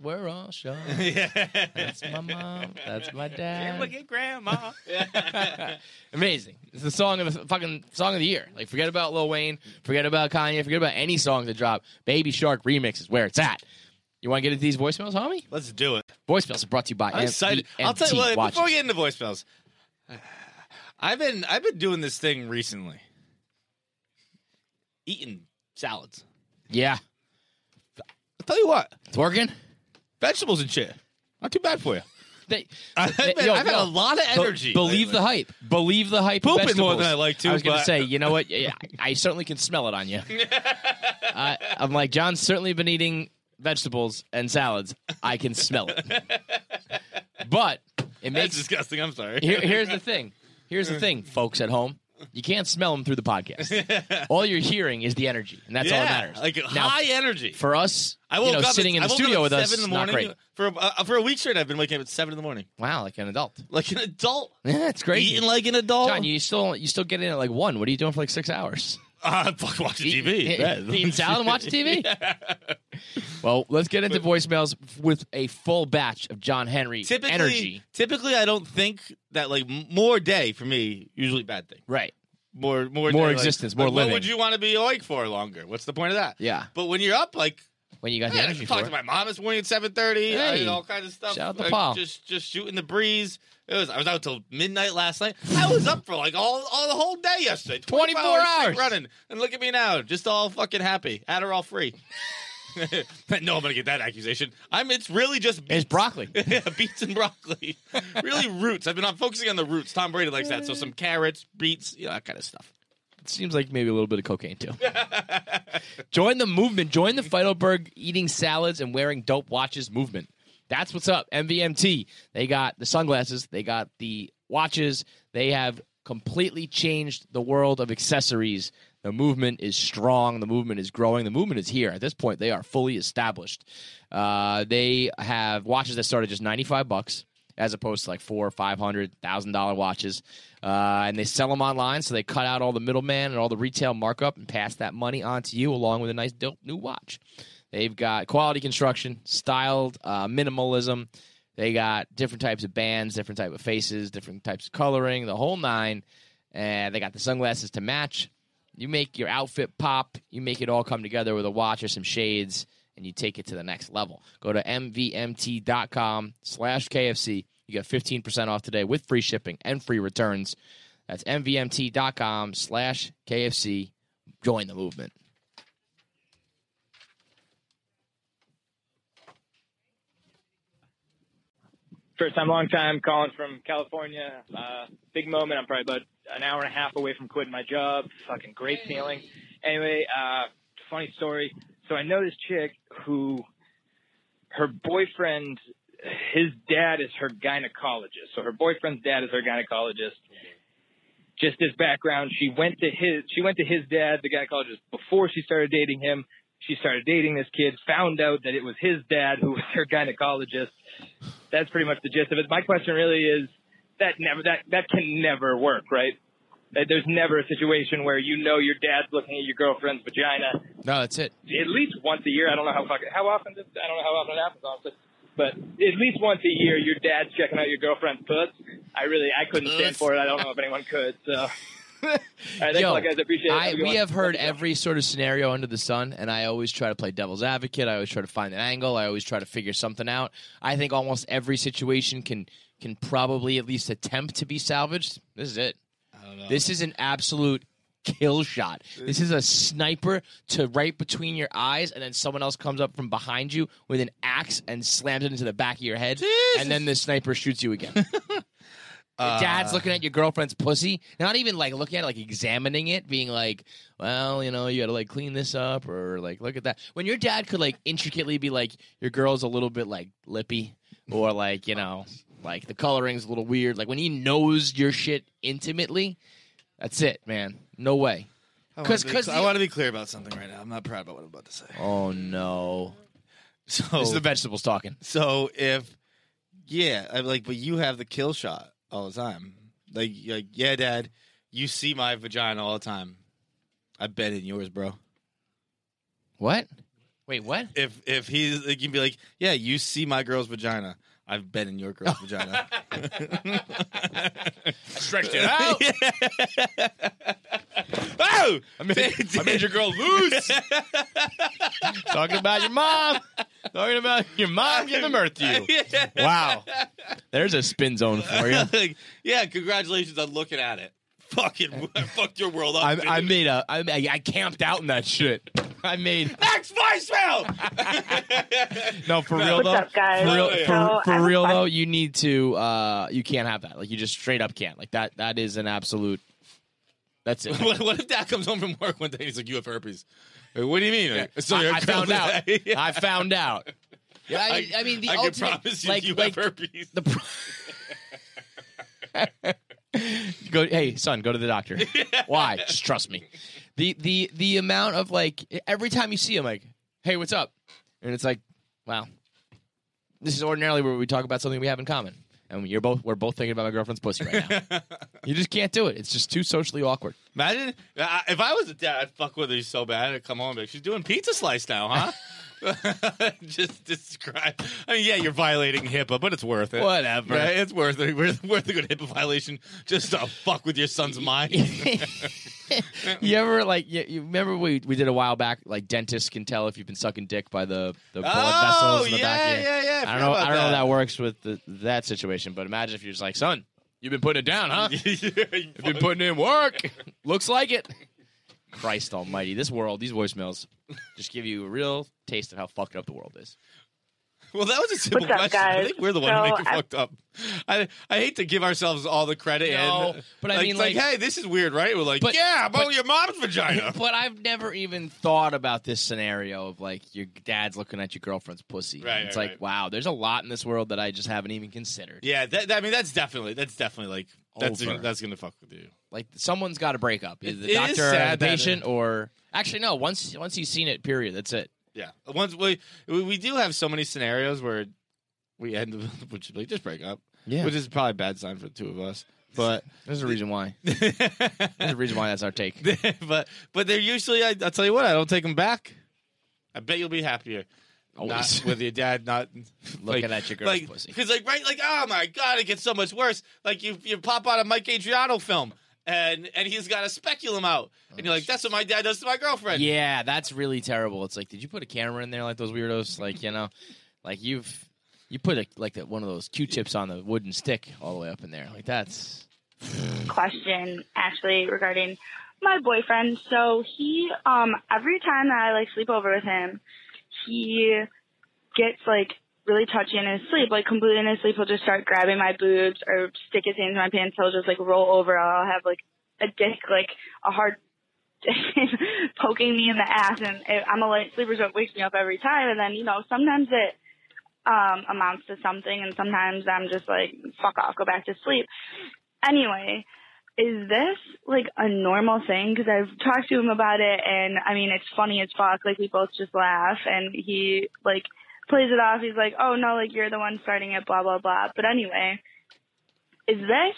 "We're all sharks." yeah. That's my mom. That's my dad. Look at grandma. Amazing. It's the song of the fucking song of the year. Like, forget about Lil Wayne. Forget about Kanye. Forget about any song that drop. Baby Shark remix is where it's at. You want to get into these voicemails, homie? Let's do it. Voicemails are brought to you by I'm excited. MT I'll tell you what. Watches. Before we get into voicemails, I've been I've been doing this thing recently, eating salads. Yeah. I'll tell you what, It's working. Vegetables and shit, not too bad for you. They, I've, been- yo, I've had no. a lot of energy. believe lately. the hype. Believe the hype. Pooping more than I like to, I was going to say, you know what? Yeah, I certainly can smell it on you. I, I'm like, John's certainly been eating vegetables and salads. I can smell it. But it That's makes. disgusting. I'm sorry. Here, here's the thing. Here's the thing, folks at home. You can't smell them through the podcast. All you're hearing is the energy, and that's yeah, all that matters. Like Now, high energy. for us, I woke you know, up sitting at, in the studio with us, in the not morning. great. For uh, for a week straight, I've been waking up at seven in the morning, Wow, like an adult. like an adult, Yeah, it's great. eating like an adult. John, you still you still get in at like one. What are you doing for like six hours? Uh, fuck watching TV. Eat- Yeah. Eating salad and watching TV. Well, let's get into voicemails with a full batch of John Henry Typically, energy. typically, I don't think that like more day for me usually bad thing. Right. More more More day, existence, like, more like, living. What would you want to be awake for longer? What's the point of that? Yeah. But when you're up, like When you got the Yeah, energy I talked to my mom this morning at seven thirty. Hey. all kinds of stuff. Shout out to like, Paul. Just just shooting the breeze. It was. I was out till midnight last night. I was up for like all, all the whole day yesterday. 24 straight hours. running. And look at me now, just all fucking happy. Adderall free. no, I'm gonna get that accusation. I'm. It's really just It's broccoli. yeah, beets and broccoli. really roots. I've been on focusing on the roots. Tom Brady likes that. So some carrots, beets, you know, that kind of stuff. Seems like maybe a little bit of cocaine too. Join the movement. Join the Feitelberg eating salads and wearing dope watches movement. That's what's up. MVMT. They got the sunglasses. They got the watches. They have completely changed the world of accessories. The movement is strong. The movement is growing. The movement is here. At this point, they are fully established. Uh, they have watches that start at just ninety five bucks as opposed to like four or five hundred thousand dollar watches. Uh, and they sell them online, so they cut out all the middleman and all the retail markup and pass that money on to you along with a nice dope new watch. They've got quality construction, styled uh, minimalism. They got different types of bands, different type of faces, different types of coloring, the whole nine. And they got the sunglasses to match. You make your outfit pop. You make it all come together with a watch or some shades, and you take it to the next level. Go to mvmt.com slash KFC. You get 15% off today with free shipping and free returns. That's mvmt.com slash KFC. Join the movement. First time, long time, calling from California. Uh, big moment. I'm probably about an hour and a half away from quitting my job. Fucking great feeling. Anyway, uh, funny story. So I know this chick who, her boyfriend, his dad is her gynecologist. So her boyfriend's dad is her gynecologist. Mm-hmm. Just as background, she went to his, she went to his dad, the gynecologist, before she started dating him. She started dating this kid, found out that it was his dad who was her gynecologist that's pretty much the gist of it. My question really is that never that that can never work, right? That There's never a situation where you know your dad's looking at your girlfriend's vagina No, that's it. at least once a year. I don't know how fucking how often. This, I don't know how often it happens, honestly. But at least once a year, your dad's checking out your girlfriend's puss. I really I couldn't stand for it. I don't know if anyone could. So. All right, Yo, lot, guys. I appreciate it. I, Have a good we one. have heard Love the show. every sort of scenario under the sun, and I always try to play devil's advocate. I always try to find an angle. I always try to figure something out. I think almost every situation can can probably at least attempt to be salvaged. This is it. This is an absolute kill shot. This is a sniper to right between your eyes, and then someone else comes up from behind you with an axe and slams it into the back of your head, and then the sniper shoots you again. Your Dad's looking at your girlfriend's pussy, not even like looking at it, like examining it, being like, "Well, you know, you got to like clean this up," or like, "Look at that." When your dad could like intricately be like, "Your girl's a little bit like lippy," or like, you know, like the coloring's a little weird. Like when he knows your shit intimately, that's it, man. No way. Because, I want to be clear about something right now. I'm not proud about what I'm about to say. oh no, So this is the vegetables talking. So if yeah, I'm like, but you have the kill shot all the time. Like, like, yeah, Dad, you see my vagina all the time. I bet in yours, bro. What? Wait, what? If if he's like, you'd be like, yeah, you see my girl's vagina. I've been in your girl's vagina. Stretched it out. oh, I made, I made your girl loose. Talking about your mom. Talking about your mom giving birth to you. Wow. There's a spin zone for you. Yeah, congratulations on looking at it. Fucking I fucked your world up. I. I made a. I, I camped out in that shit. I made Max voicemail. no for real What's though. up, guys? For real, for, So, for I have real question. though, you need to. uh You can't have that. Like you just straight up can't. Like that. That is an absolute. That's it. what, what if Dad comes home from work one day? and He's like, "You have herpes." Like, what do you mean? Like, so I, your I found out. I found out. Yeah, I, mean- I mean the I ultimate. can promise you, like, you like have herpes. the. Pro- go, hey son, go to the doctor. Why? Just trust me. The the the amount of like every time you see him, like, hey, what's up? And it's like, wow, this is ordinarily where we talk about something we have in common, and you're both we're both thinking about my girlfriend's pussy right now. you just can't do it. It's just too socially awkward. Imagine if I was a dad, I'd fuck with her so bad. I'd come home and be like, "She's doing pizza slice now, huh?" Just describe. I mean, yeah, you're violating HIPAA, but it's worth it. Whatever. Right? It's worth it. Worth, worth a good HIPAA violation just to fuck with your son's mind. you ever like you, you remember we we did a while back like dentists can tell if you've been sucking dick by the the blood Oh, vessels in the yeah, back of your- yeah, yeah, I I don't know I don't know if that. that works with the, that situation, but imagine if you're just like, son, you've been putting it down, huh? You've been putting in work. Looks like it. Christ Almighty, this world, these voicemails, just give you a real taste of how fucked up the world is. Well, that was a simple What's up, question. I think we're the one So, who make it I- fucked up. I I hate to give ourselves all the credit. No, and, but I like, mean, it's like, like- hey, this is weird, right? We're like, But- yeah, about but- your mom's vagina. But I've never even thought about this scenario of like your dad's looking at your girlfriend's pussy. Right, it's right, like, right. wow, there's a lot in this world that I just haven't even considered. yeah, that, I mean, that's definitely that's definitely like that's Over. that's gonna fuck with you. Like someone's got to break up, either the It is doctor or sad the that- patient, or actually no. Once once you've seen it, period. That's it. Yeah, once we we we do have so many scenarios where we end up which like just break up, Yeah. which is probably a bad sign for the two of us. But There's a reason why. There's a reason why that's our take. but but they're usually I, I'll tell you what I don't take them back. I bet you'll be happier. Always. Not with your dad not Looking at your girl's like, pussy. Because like right, like oh my god, it gets so much worse. Like you you pop out a Mike Adriano film and and he's got a speculum out, and you're like, that's what my dad does to my girlfriend. Yeah, that's really terrible. It's like, did you put a camera in there like those weirdos? Like you know, like you've you put a, like that one of those Q-tips on the wooden stick all the way up in there. Like that's question actually regarding my boyfriend. So he, um, every time that I like sleep over with him, he gets like really touchy in his sleep, like completely in his sleep. He'll just start grabbing my boobs or stick his hands in my pants. He'll just like roll over. I'll have like a dick, like a hard dick poking me in the ass, and it, I'm a light sleeper, so it wakes me up every time. And then you know sometimes it um amounts to something, and sometimes I'm just like fuck off, go back to sleep. Anyway, is this like a normal thing? Because I've talked to him about it, and I mean, it's funny as fuck. Like we both just laugh, and he like plays it off. He's like, "Oh no, like you're the one starting it," blah blah blah. But anyway, is this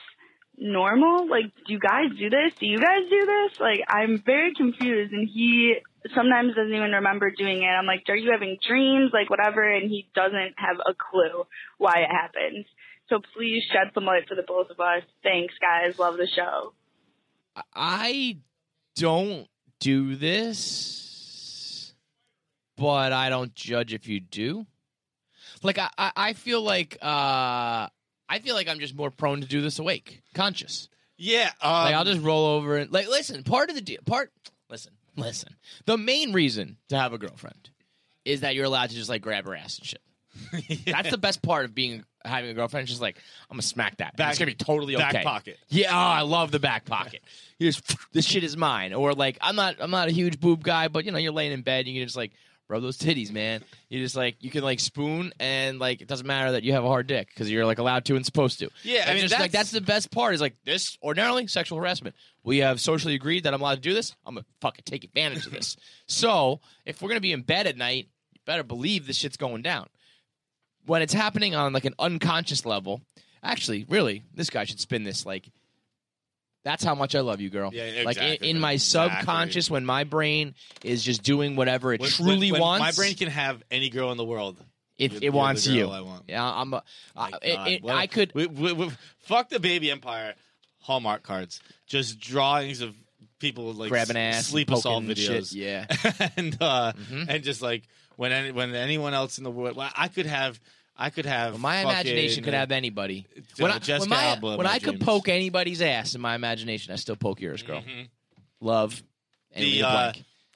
normal? Like, do you guys do this? Do you guys do this? Like, I'm very confused, and he sometimes doesn't even remember doing it. I'm like, are you having dreams? Like, whatever, and he doesn't have a clue why it happens. So please shed some light for the both of us. Thanks, guys. Love the show. I don't do this, but I don't judge if you do. Like I, I, I feel like uh, I feel like I'm just more prone to do this awake, conscious. yeah. Um, Like I'll just roll over and like listen. Part of the deal, part listen, listen. The main reason to have a girlfriend is that you're allowed to just like grab her ass and shit. That's the best part of being having a girlfriend. It's just like I'm gonna smack that. Back- it's gonna be totally okay. back pocket. Yeah, oh, I love the back pocket. You just this shit is mine. Or like I'm not I'm not a huge boob guy, but you know you're laying in bed, and you can just like rub those titties, man. You just like you can like spoon and like it doesn't matter that you have a hard dick because you're like allowed to and supposed to. Yeah, I mean, just like that's- that's the best part is like this ordinarily sexual harassment. We have socially agreed that I'm allowed to do this. I'm gonna fucking take advantage of this. So if we're gonna be in bed at night, you better believe this shit's going down when it's happening on like an unconscious level, actually, really, this guy should spin this like that's how much I love you, girl. Yeah, exactly. Like in, in my Exactly. subconscious, when my brain is just doing whatever it when- truly when- when wants, My brain can have any girl in the world. it, You're- it wants you. I want. Yeah, I'm. A, uh, it- it- I could. We, we, we, fuck the baby empire. Hallmark cards, just drawings of people like Grab an s- ass, sleep assault shit, videos. yeah. and uh, Mhm. and just like when any, when anyone else in the world, well, I could have. I could have Well, my imagination could have anybody. uh, When, I, when, my- when I could poke anybody's ass in my imagination, I still poke yours, girl. Love. And The, uh.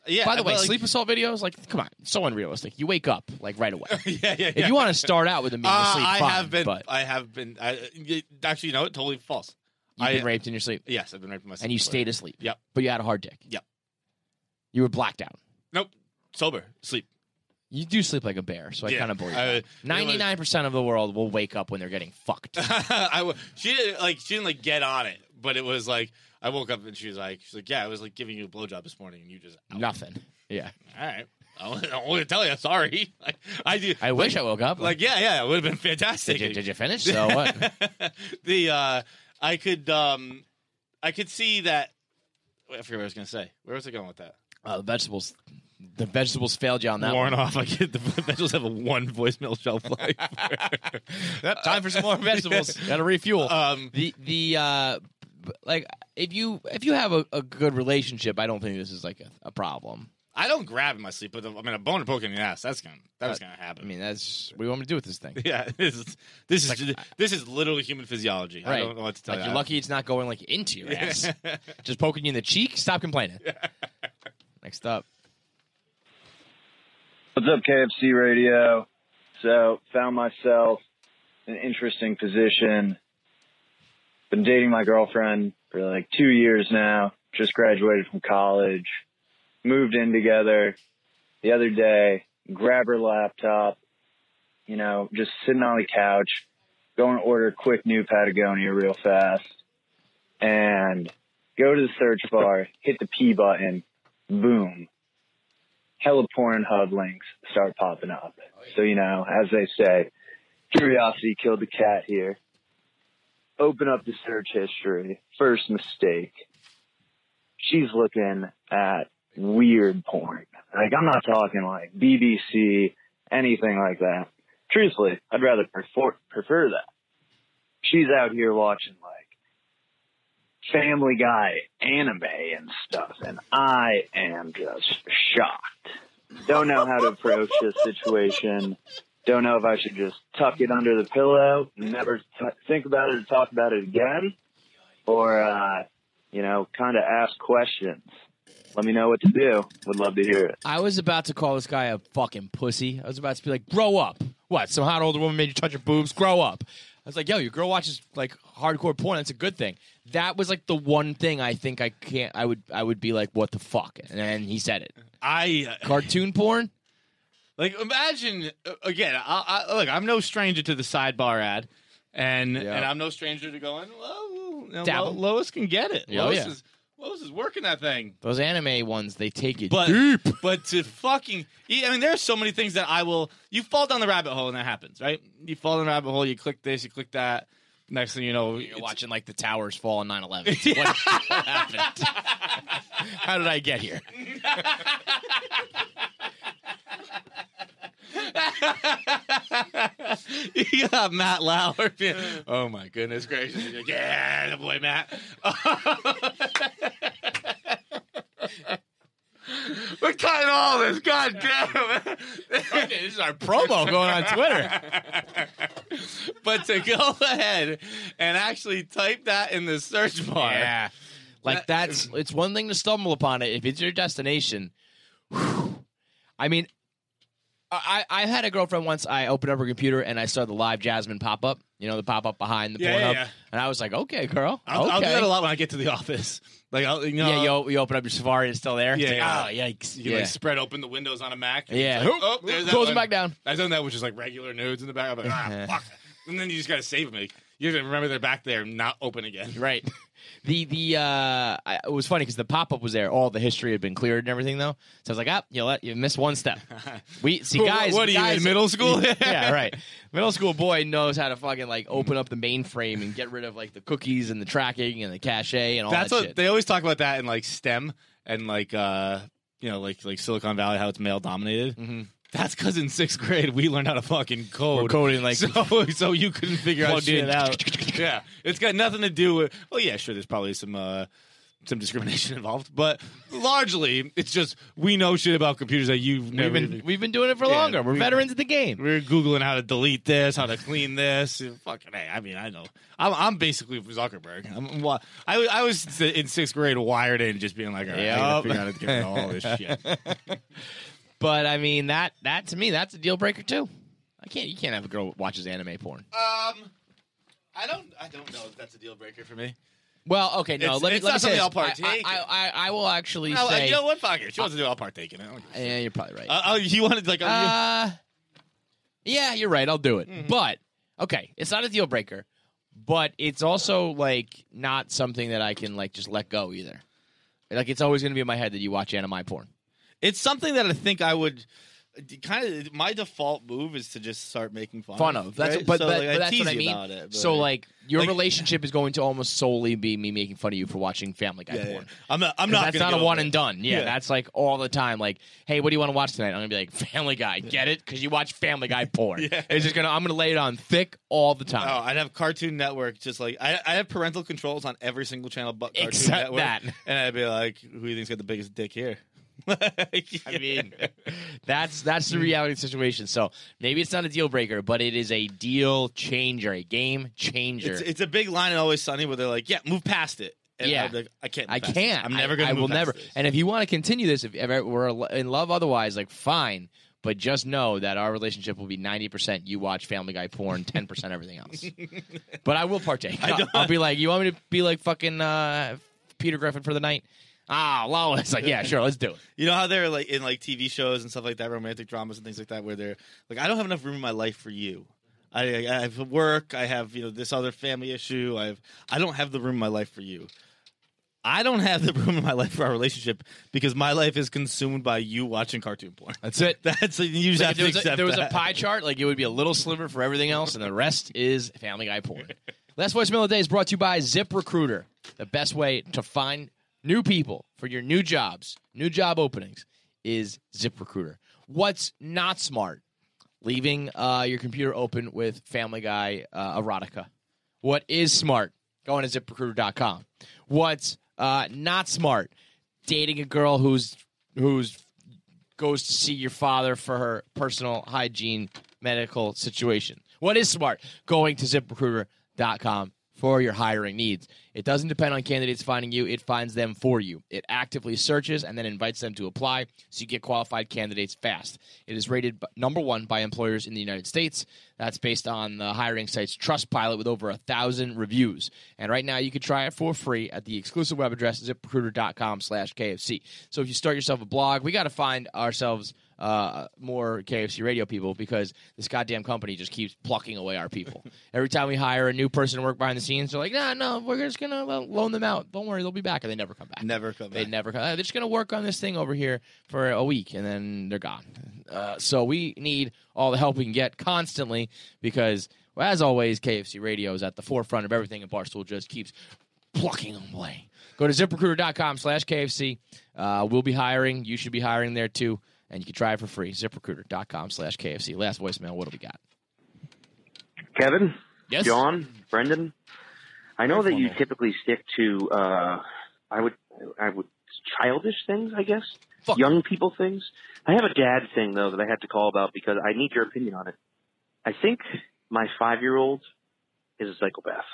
Yeah. By the way, like- sleep assault videos, like, come on, so unrealistic. You wake up like right away. yeah, yeah, yeah. If you want to start out with a mean Uh, sleep, I fine, have been. but I have been. I, actually, you know, what? totally false. you've I, been raped in your sleep, Yes, I've been raped in my sleep and you before. stayed asleep. Yep. But you had a hard dick. Yep. You were blacked out. Nope. Sober. Sleep. You do sleep like a bear, so I Yeah. kind of believe I- that. it was- Ninety-nine percent of the world will wake up when they're getting fucked. I w- she didn't like she didn't like get on it, but it was like I woke up and she was like she's like yeah, I was like giving you a blowjob this morning and you just out. Nothing. Yeah. All right, I to tell you. Sorry. Like, I do. I wish I woke up. Like yeah, yeah, it would have been fantastic. did you, did you finish? So what? the uh, I could um, I could see that. Wait, I forget what I was gonna say. Where was I going with that? Uh, the vegetables. The vegetables failed you on that Worn one. off. I get the vegetables have a one voicemail shelf life. Time for some more vegetables. Got to refuel. um, the the uh, like if you if you have a, a good relationship, I don't think this is like a, a problem. I don't grab in my sleep, but I mean a boner poke in the ass. That's gonna that's Uh, gonna happen. I mean, that's what do you want me to do with this thing? Yeah, this is this is this is literally human physiology. I don't know what to tell Like you. you're lucky it's not going like into your ass. Just poking you in the cheek. Stop complaining. Next up. What's up, KFC Radio? So, found myself in an interesting position. Been dating my girlfriend for like two years now. Just graduated from college. Moved in together the other day. Grab her laptop. You know, just sitting on the couch. Go and order a quick new Patagonia real fast. And go to the search bar. Hit the P button. Boom hella Pornhub links start popping up. So, you know, as they say, curiosity killed the cat here. Open up the search history. First mistake. She's looking at weird porn. Like, I'm not talking like BBC, anything like that. Truthfully, I'd rather prefer, prefer that. She's out here watching like Family Guy anime and stuff, and I am just shocked. Don't know how to approach this situation. Don't know if I should just tuck it under the pillow, never t- think about it or talk about it again, or, uh, you know, kind of ask questions. Let me know what to do. Would love to hear it. I was about to call this guy a fucking pussy. I was about to be like, grow up. What? Some hot older woman made you touch your boobs? Grow up. I was like, yo, your girl watches like hardcore porn. That's a good thing. That was like the one thing I think I can't. I would. I would be like, what the fuck? And then he said it. I Cartoon porn. like imagine uh, again. I, I, look, I'm no stranger to the sidebar ad, and Yeah. and I'm no stranger to going. Well, you know, Lo- Lois can get it. Oh, Lois yeah. is Lois is working that thing. Those anime ones, they take it But deep. but to fucking, I mean, there are so many things that I will. You fall down the rabbit hole and that happens, right? You fall down the rabbit hole. You click this, you click that. Next thing you know, You're watching like the towers fall on 9-11. What, what happened? How did I get here? you got Matt Lauer. being, Oh my goodness gracious! Like, yeah, the boy Matt. We're cutting all this. God damn it! Okay, this is our promo going on Twitter. but to go ahead and actually type that in the search bar, Yeah. Like that's it's one thing to stumble upon it. If it's your destination, whew. I mean, I I had a girlfriend once. I opened up her computer and I saw the LiveJasmin pop up. You know, the pop up behind the Yeah, yeah, yeah. and I was like, okay, girl, I'll, okay. I'll do that a lot when I get to the office. Like, I'll, you know, Yeah, you, you open up your Safari, it's still there. It's Yeah, like, yeah. oh, yikes! You yeah. like spread open the windows on a Mac. and Yeah. it's like, oh, there's that Close them back down. I've done that, which is like regular nudes in the back. I'm like, ah, fuck. And then you just gotta save them. Like, you have to remember they're back there, not open again. Right. The the uh, I, it was funny because the pop up was there. All the history had been cleared and everything though. So I was like, ah, you let you missed one step. We see guys. what are you, guys, in middle school? yeah, right. Middle school boy knows how to fucking like open up the mainframe and get rid of like the cookies and the tracking and the cache and all That's that what shit. they always talk about that in like STEM and like uh you know like like Silicon Valley how it's male dominated. Mhm. That's because in sixth grade we learned how to fucking code. We're coding like so so you couldn't figure out shit out. yeah, it's got nothing to do with. Well, yeah, sure. There's probably some uh some discrimination involved, but largely it's just we know shit about computers that you've We've never. been we've been doing it for Yeah, longer. We're we- veterans of the game. we're googling how to delete this, how to clean this. Fucking hey, I mean, I know. I'm, I'm basically Zuckerberg. I'm, I, I was in sixth grade wired in, just being like, all right, I gotta figure out how to get all this shit. But I mean that that to me that's a deal breaker too. I can't you can't have a girl that watches anime porn. Um, I don't, I don't know if that's a deal breaker for me. Well, okay, no. It's- let me it's let me not say something. I'll partake I, I, I, I will actually No, say. you know what? Fuck it. She wants to do. it, I'll partake in it. I don't give a shit. Yeah, you're probably right. Uh, oh, you wanted like, Uh, yeah, you're right. I'll do it. Mm-hmm. But okay, it's not a deal breaker, but it's also like not something that I can like just let go either. Like it's always going to be in my head that you watch anime porn. It's something that I think I would. Kind of, my default move is to just start making fun, Fun of that's right? but, So, but, like, but that's what I mean. it, but- so like your like- relationship is going to almost solely be me making fun of you for watching Family Guy Yeah, yeah. porn. I'm not. I'm not. That's not a one over and done. Yeah, Yeah. that's like all the time. Like, hey, what do you want to watch tonight? I'm gonna be like Family Guy. Get it? Because you watch Family Guy porn. Yeah. It's just gonna. I'm gonna lay it on thick all the time. Oh, I'd have Cartoon Network. Just like I, I have parental controls on every single channel but Cartoon Except Network. that. and I'd be like, "Who do you think's got the biggest dick here?" I mean, that's that's the reality situation. So maybe it's not a deal breaker, but it is a deal changer, a game changer. it's, it's a big line in Always Sunny where they're like, "Yeah, move past it." And Yeah. Like, I can't. I can't. I'm never gonna. I will never. this. And if you want to continue this, if ever we're in love, otherwise, like fine. But just know that our relationship will be ninety percent you watch Family Guy porn, ten percent everything else. but I will partake. I I'll, I'll be like, you want me to be like fucking uh, Peter Griffin for the night? Ah, Lois. Like, yeah, sure, let's do it. You know how they're like in like TV shows and stuff like that, romantic dramas and things like that, where they're like, I don't have enough room in my life for you. I, I have work. I have you know this other family issue. I have. I don't have the room in my life for you. I don't have the room in my life for our relationship because my life is consumed by you watching cartoon porn. That's it. That's you just Like, have to was, a, there was a pie chart, like it would be a little sliver for everything else, and the rest is Family Guy porn. Last voicemail of the day is brought to you by ZipRecruiter, the best way to find new people for your new jobs, new job openings is ZipRecruiter. What's not smart? Leaving uh, your computer open with Family Guy uh, erotica. What is smart? Going to ZipRecruiter.com. What's uh, not smart? Dating a girl who's who's goes to see your father for her personal hygiene medical situation. What is smart? Going to ziprecruiter.com for your hiring needs. It doesn't depend on candidates finding you, it finds them for you. It actively searches and then invites them to apply so you get qualified candidates fast. It is rated number one by employers in the United States. That's based on the hiring site's Trustpilot with over a thousand reviews. And right now you can try it for free at the exclusive web address ziprecruiter.com slash KFC. So if you start yourself a blog, we got to find ourselves uh, more KFC radio people because this goddamn company just keeps plucking away our people. Every time we hire a new person to work behind the scenes, they're like, "Nah, no, we're just gonna loan them out. Don't worry, they'll be back." And they never come back. Never come They back. never come. "Uh, They're just gonna work on this thing over here for a week, and then they're gone. Uh, so we need all the help we can get constantly because, well, as always, KFC Radio is at the forefront of everything, and Barstool just keeps plucking them away. Go to ziprecruiter.com slash KFC. Uh, we'll be hiring. You should be hiring there too. And you can try it for free. ZipRecruiter.com slash KFC. Last voicemail. What do we got? Kevin, Yes. John, Brendan. I know that you typically stick to, uh, I would, I would, childish things, I guess, young people things. I have a dad thing though that I had to call about because I need your opinion on it. I think my five-year-old is a psychopath.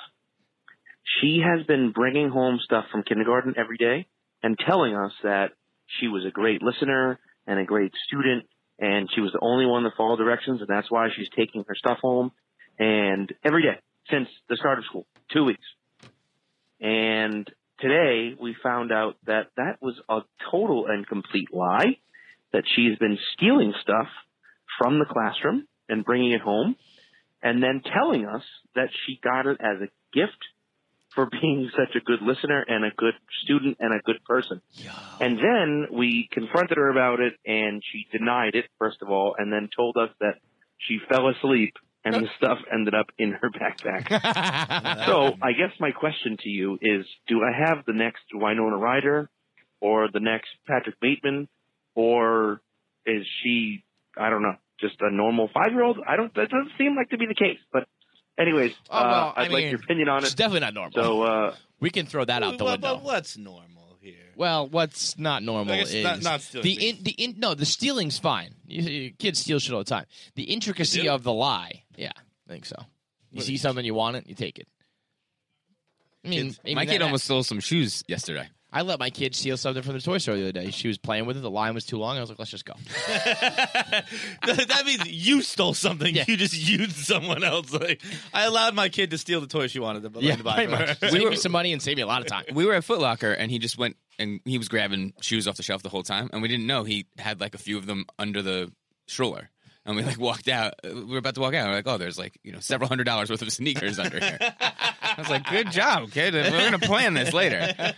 She has been bringing home stuff from kindergarten every day and telling us that she was a great listener and a great student and she was the only one that followed directions and that's why she's taking her stuff home and every day since the start of school, two weeks. And today we found out that that was a total and complete lie, that she's been stealing stuff from the classroom and bringing it home and then telling us that she got it as a gift for being such a good listener and a good student and a good person. And then we confronted her about it and she denied it, first of all, and then told us that she fell asleep and the stuff ended up in her backpack. so I guess my question to you is, do I have the next Winona Ryder or the next Patrick Bateman or is she, I don't know, just a normal five year old? I don't, that doesn't seem like to be the case, but anyways, Oh, well, uh, I I'd like mean, your opinion on it. It's definitely not normal. So, uh, we can throw that out the Well, window. but what's normal? here. Well, what's not normal is not- not stealing the in, the in, no the stealing's fine. You, you- kids steal shit all the time. The intricacy of the lie, yeah, I think so. You see something you want it, you take it. I mean, Kids- my kid that- almost stole some shoes yesterday. I let my kid steal something from the toy store the other day. She was playing with it. The line was too long. I was like, let's just go. that means you stole something. You just used someone else. Like I allowed my kid to steal the toy she wanted to, Yeah, to buy. pretty for her. much. Save me some money and save me a lot of time. We were at Foot Locker and he just went and he was grabbing shoes off the shelf the whole time, and we didn't know he had like a few of them under the stroller. And we like walked out. We were about to walk out. And we're like, oh, there's like you know several hundred dollars worth of sneakers under here. I was like, good job, kid. We're gonna plan this later.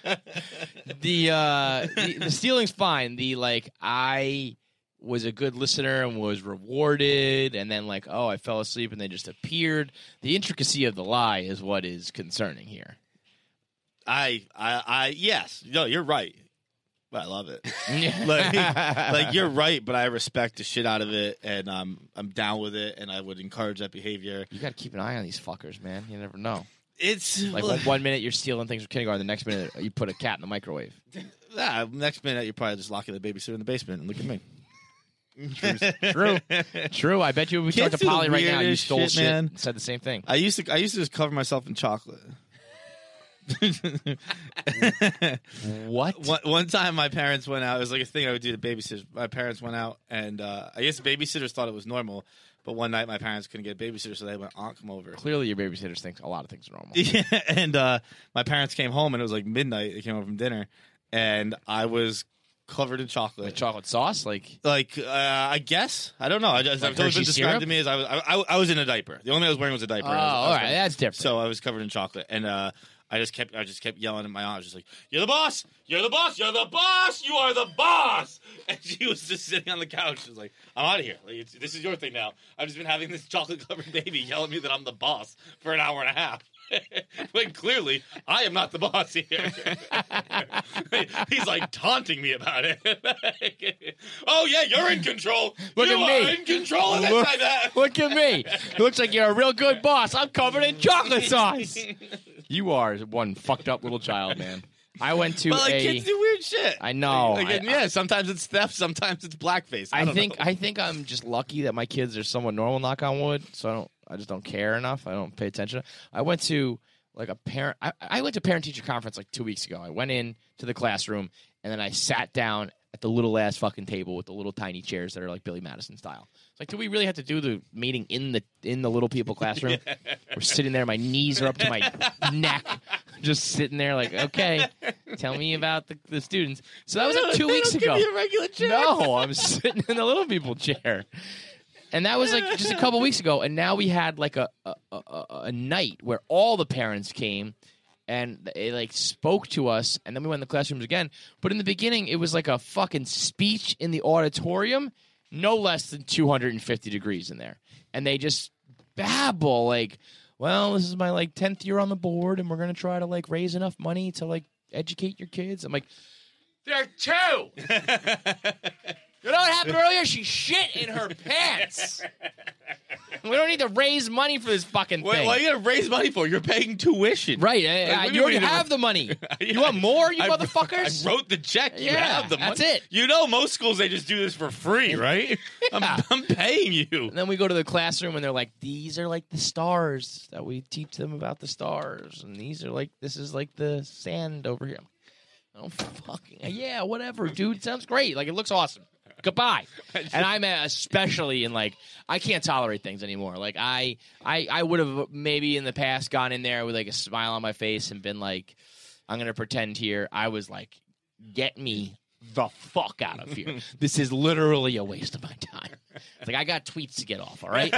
the uh the, the stealing's fine. The like I was a good listener and was rewarded and then like oh I fell asleep and they just appeared. The intricacy of the lie is what is concerning here. I, I, I, yes, no, you're right. But I love it. Like, like you're right, but I respect the shit out of it, and um, I'm down with it, and I would encourage that behavior. You got to keep an eye on these fuckers, man. You never know. It's Like one, one minute you're stealing things from kindergarten, the next minute you put a cat in the microwave. Ah, next minute, you're probably just locking the babysitter in the basement and look at me. True, true. I bet you if we talked to do the Polly right now, you weirdest stole shit, shit, man. and said the same thing. I used to, I used to just cover myself in chocolate. what? One, one time, my parents went out. It was like a thing I would do to babysitters. My parents went out, and uh, I guess babysitters thought it was normal. But one night, my parents couldn't get a babysitter, so they went, "Aunt, come over." Clearly, your babysitters think a lot of things are normal. Yeah, and uh, my parents came home, and it was like midnight. They came home from dinner, and I was covered in chocolate. Like chocolate sauce, like like uh, I guess I don't know. I just, Like I've always been Hershey described syrup? to me as I was I, I, I was in a diaper. The only thing I was wearing was a diaper. Oh, I was- I was all right, that's different. So I was covered in chocolate, and uh, I just kept I just kept yelling at my aunt, just like, "You're the boss! You're the boss! You're the boss! You are the boss!" And she was just sitting on the couch. She was like, "I'm out of here. Like, this is your thing now. I've just been having this chocolate covered baby yell at me that I'm the boss for an hour and a half." when clearly I am not the boss here. He's like taunting me about it. oh yeah, you're in control. Look you at are me. in control of this. Look- I bet. Look at me. It looks like you're a real good boss. I'm covered in chocolate sauce. You are one fucked up little child, man. I went to But like a. kids do weird shit. I know. Like, I- yeah, sometimes it's theft, sometimes it's blackface. I, I think know. I think I'm just lucky that my kids are somewhat normal. Knock on wood. So I don't. I just don't care enough. I don't pay attention. I went to like a parent. I, I went to parent teacher conference like two weeks ago. I went in to the classroom and then I sat down at the little ass fucking table with the little tiny chairs that are like Billy Madison style. It's like, do we really have to do the meeting in the in the little people classroom? We're sitting there. My knees are up to my neck, just sitting there like, okay, tell me about the, the students. So that was like two weeks ago. a regular chair. No, I'm sitting in the little people chair. And that was like just a couple weeks ago. And now we had like a a, a a night where all the parents came and they like spoke to us. And then we went in the classrooms again. But in the beginning, it was like a fucking speech in the auditorium, no less than 250 degrees in there. And they just babble like, well, this is my like 10th year on the board and we're to try to like raise enough money to like educate your kids. I'm like, there are two. You know what happened earlier? She shit in her pants. We don't need to raise money for this fucking Wait, thing. what are you gonna raise money for? You're paying tuition, right? uh, Like, uh, what do you already mean have the money. You want more, you I- motherfuckers? I wrote the check. You Yeah, have the money. that's it. You know, most schools they just do this for free, right? I'm, I'm paying you. And then we go to the classroom and they're like, these are like the stars that we teach them about the stars. And these are like, this is like the sand over here. Oh, fucking, yeah, whatever, dude. Sounds great. Like, it looks awesome. Goodbye. And I'm especially in like, I can't tolerate things anymore. Like, I, I, I would have maybe in the past gone in there with like a smile on my face and been like, I'm going to pretend here. I was like, get me the fuck out of here. this is literally a waste of my time. It's like I got tweets to get off. All right,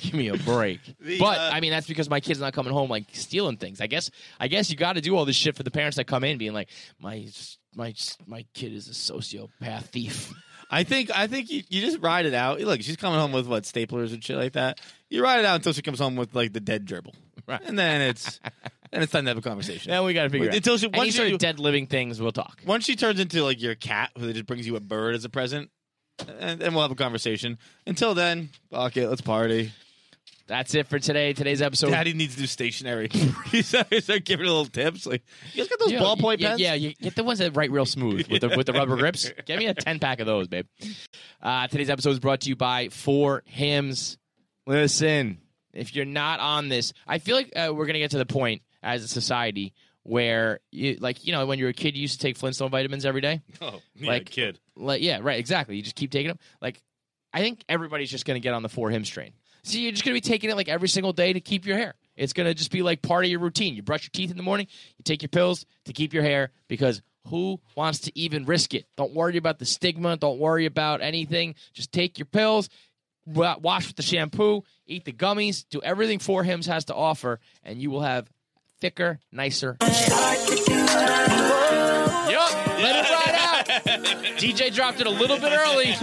give me a break. The, but uh, I mean, that's because my kid's not coming home like stealing things. I guess. I guess you got to do all this shit for the parents that come in, being like, my my my kid is a sociopath thief. I think I think you, you just ride it out. Look, she's coming home with what staplers and shit like that. You ride it out until she comes home with like the dead gerbil, Right. and then it's then it's time to have a conversation. Now we got to figure But out until she Any once sort of dead living things. We'll talk. once she turns into like your cat who just brings you a bird as a present, and then we'll have a conversation. Until then, fuck it, let's party. That's it for today. Today's episode. Daddy needs to do stationary. he's like giving a little tips. Like, you guys got those ballpoint yeah, pens? Yeah, you get the ones that write real smooth with the with the rubber grips. Get me a ten pack of those, babe. Uh, today's episode is brought to you by For Hims. Listen, if you're not on this, I feel like uh, we're gonna get to the point as a society where you like you know when you're a kid you used to take Flintstone vitamins every day. Oh, yeah, Like- kid. Like yeah, right, exactly. You just keep taking them. Like I think everybody's just gonna get on the For Hims train. So you're just gonna be taking it like every single day to keep your hair. It's gonna just be like part of your routine. You brush your teeth in the morning, you take your pills to keep your hair because who wants to even risk it? Don't worry about the stigma. Don't worry about anything. Just take your pills, wash with the shampoo, eat the gummies, do everything For Hims has to offer, and you will have thicker, nicer. Yup, let it ride out. DJ dropped it a little bit early.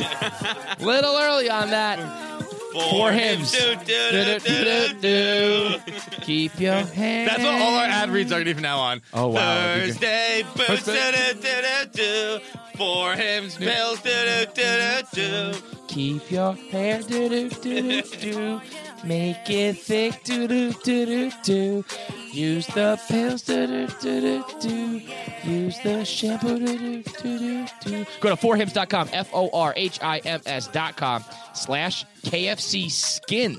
Little early on that. For Hims. Keep your hair. That's what all our ad reads are from now on. Oh, wow. Thursday, boots. For Hims, bills. Keep your hair. Make it thick. Do-do-do-do-do. Use the pills. Do-do-do-do-do. Use the shampoo. Do-do-do-do-do. Go to forhims.com. F-O-R-H-I-M-S.com slash KFC skin.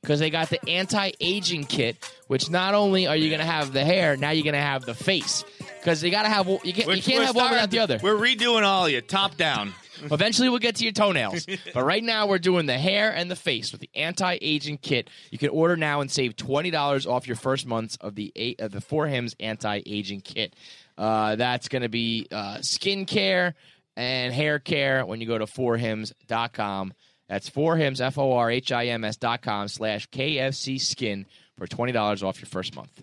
Because they got the anti-aging kit, which not only are you going to have the hair, now you're going to have the face. Because you got to have you can't, you can't have one without the other. We're redoing all of you, top down. Eventually, we'll get to your toenails. but right now, we're doing the hair and the face with the anti-aging kit. You can order now and save twenty dollars off your first months of the eight of the For Hims anti-aging kit. Uh, that's going to be uh, skin care and hair care when you go to forhims.com. That's for Hims, F O R H I M S dot com slash KFC skin for twenty dollars off your first month.